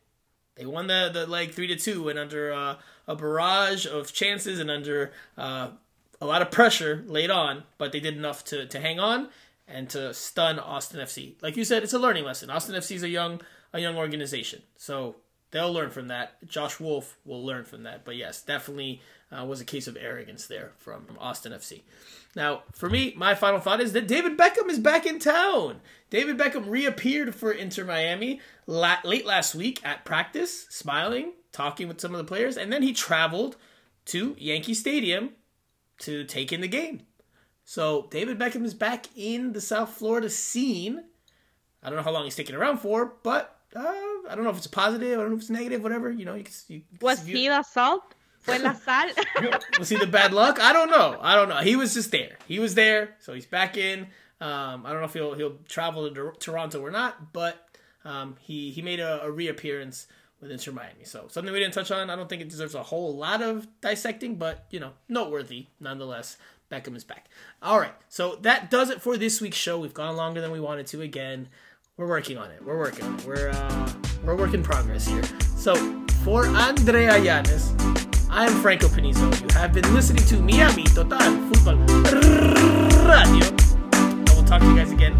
A: They won the the leg three to two, and under uh, a barrage of chances and under uh, a lot of pressure laid on, but they did enough to, to hang on and to stun Austin FC. Like you said, it's a learning lesson. Austin FC is a young a young organization, so they'll learn from that. Josh Wolff will learn from that. But yes, definitely uh, was a case of arrogance there from Austin FC. Now, for me, my final thought is that David Beckham is back in town. David Beckham reappeared for Inter Miami la- late last week at practice, smiling, talking with some of the players, and then he traveled to Yankee Stadium to take in the game. So David Beckham is back in the South Florida scene. I don't know how long he's sticking around for, but uh, I don't know if it's a positive. I don't know if it's negative. Whatever you know. You can, you can
B: Was
A: view-
B: he the salt? Fue la sal?
A: was he the bad luck? I don't know. I don't know. He was just there. He was there, so he's back in. Um, I don't know if he'll he'll travel to Toronto or not, but um, he he made a, a reappearance with Inter Miami. So something we didn't touch on. I don't think it deserves a whole lot of dissecting, but you know, noteworthy nonetheless. Beckham is back. All right, so that does it for this week's show. We've gone longer than we wanted to. Again, we're working on it. We're working on it. We're uh, we're work in progress here. So for Andrea Yanez, I am Franco Panizo. You have been listening to Miami Total Football Radio. I will talk to you guys again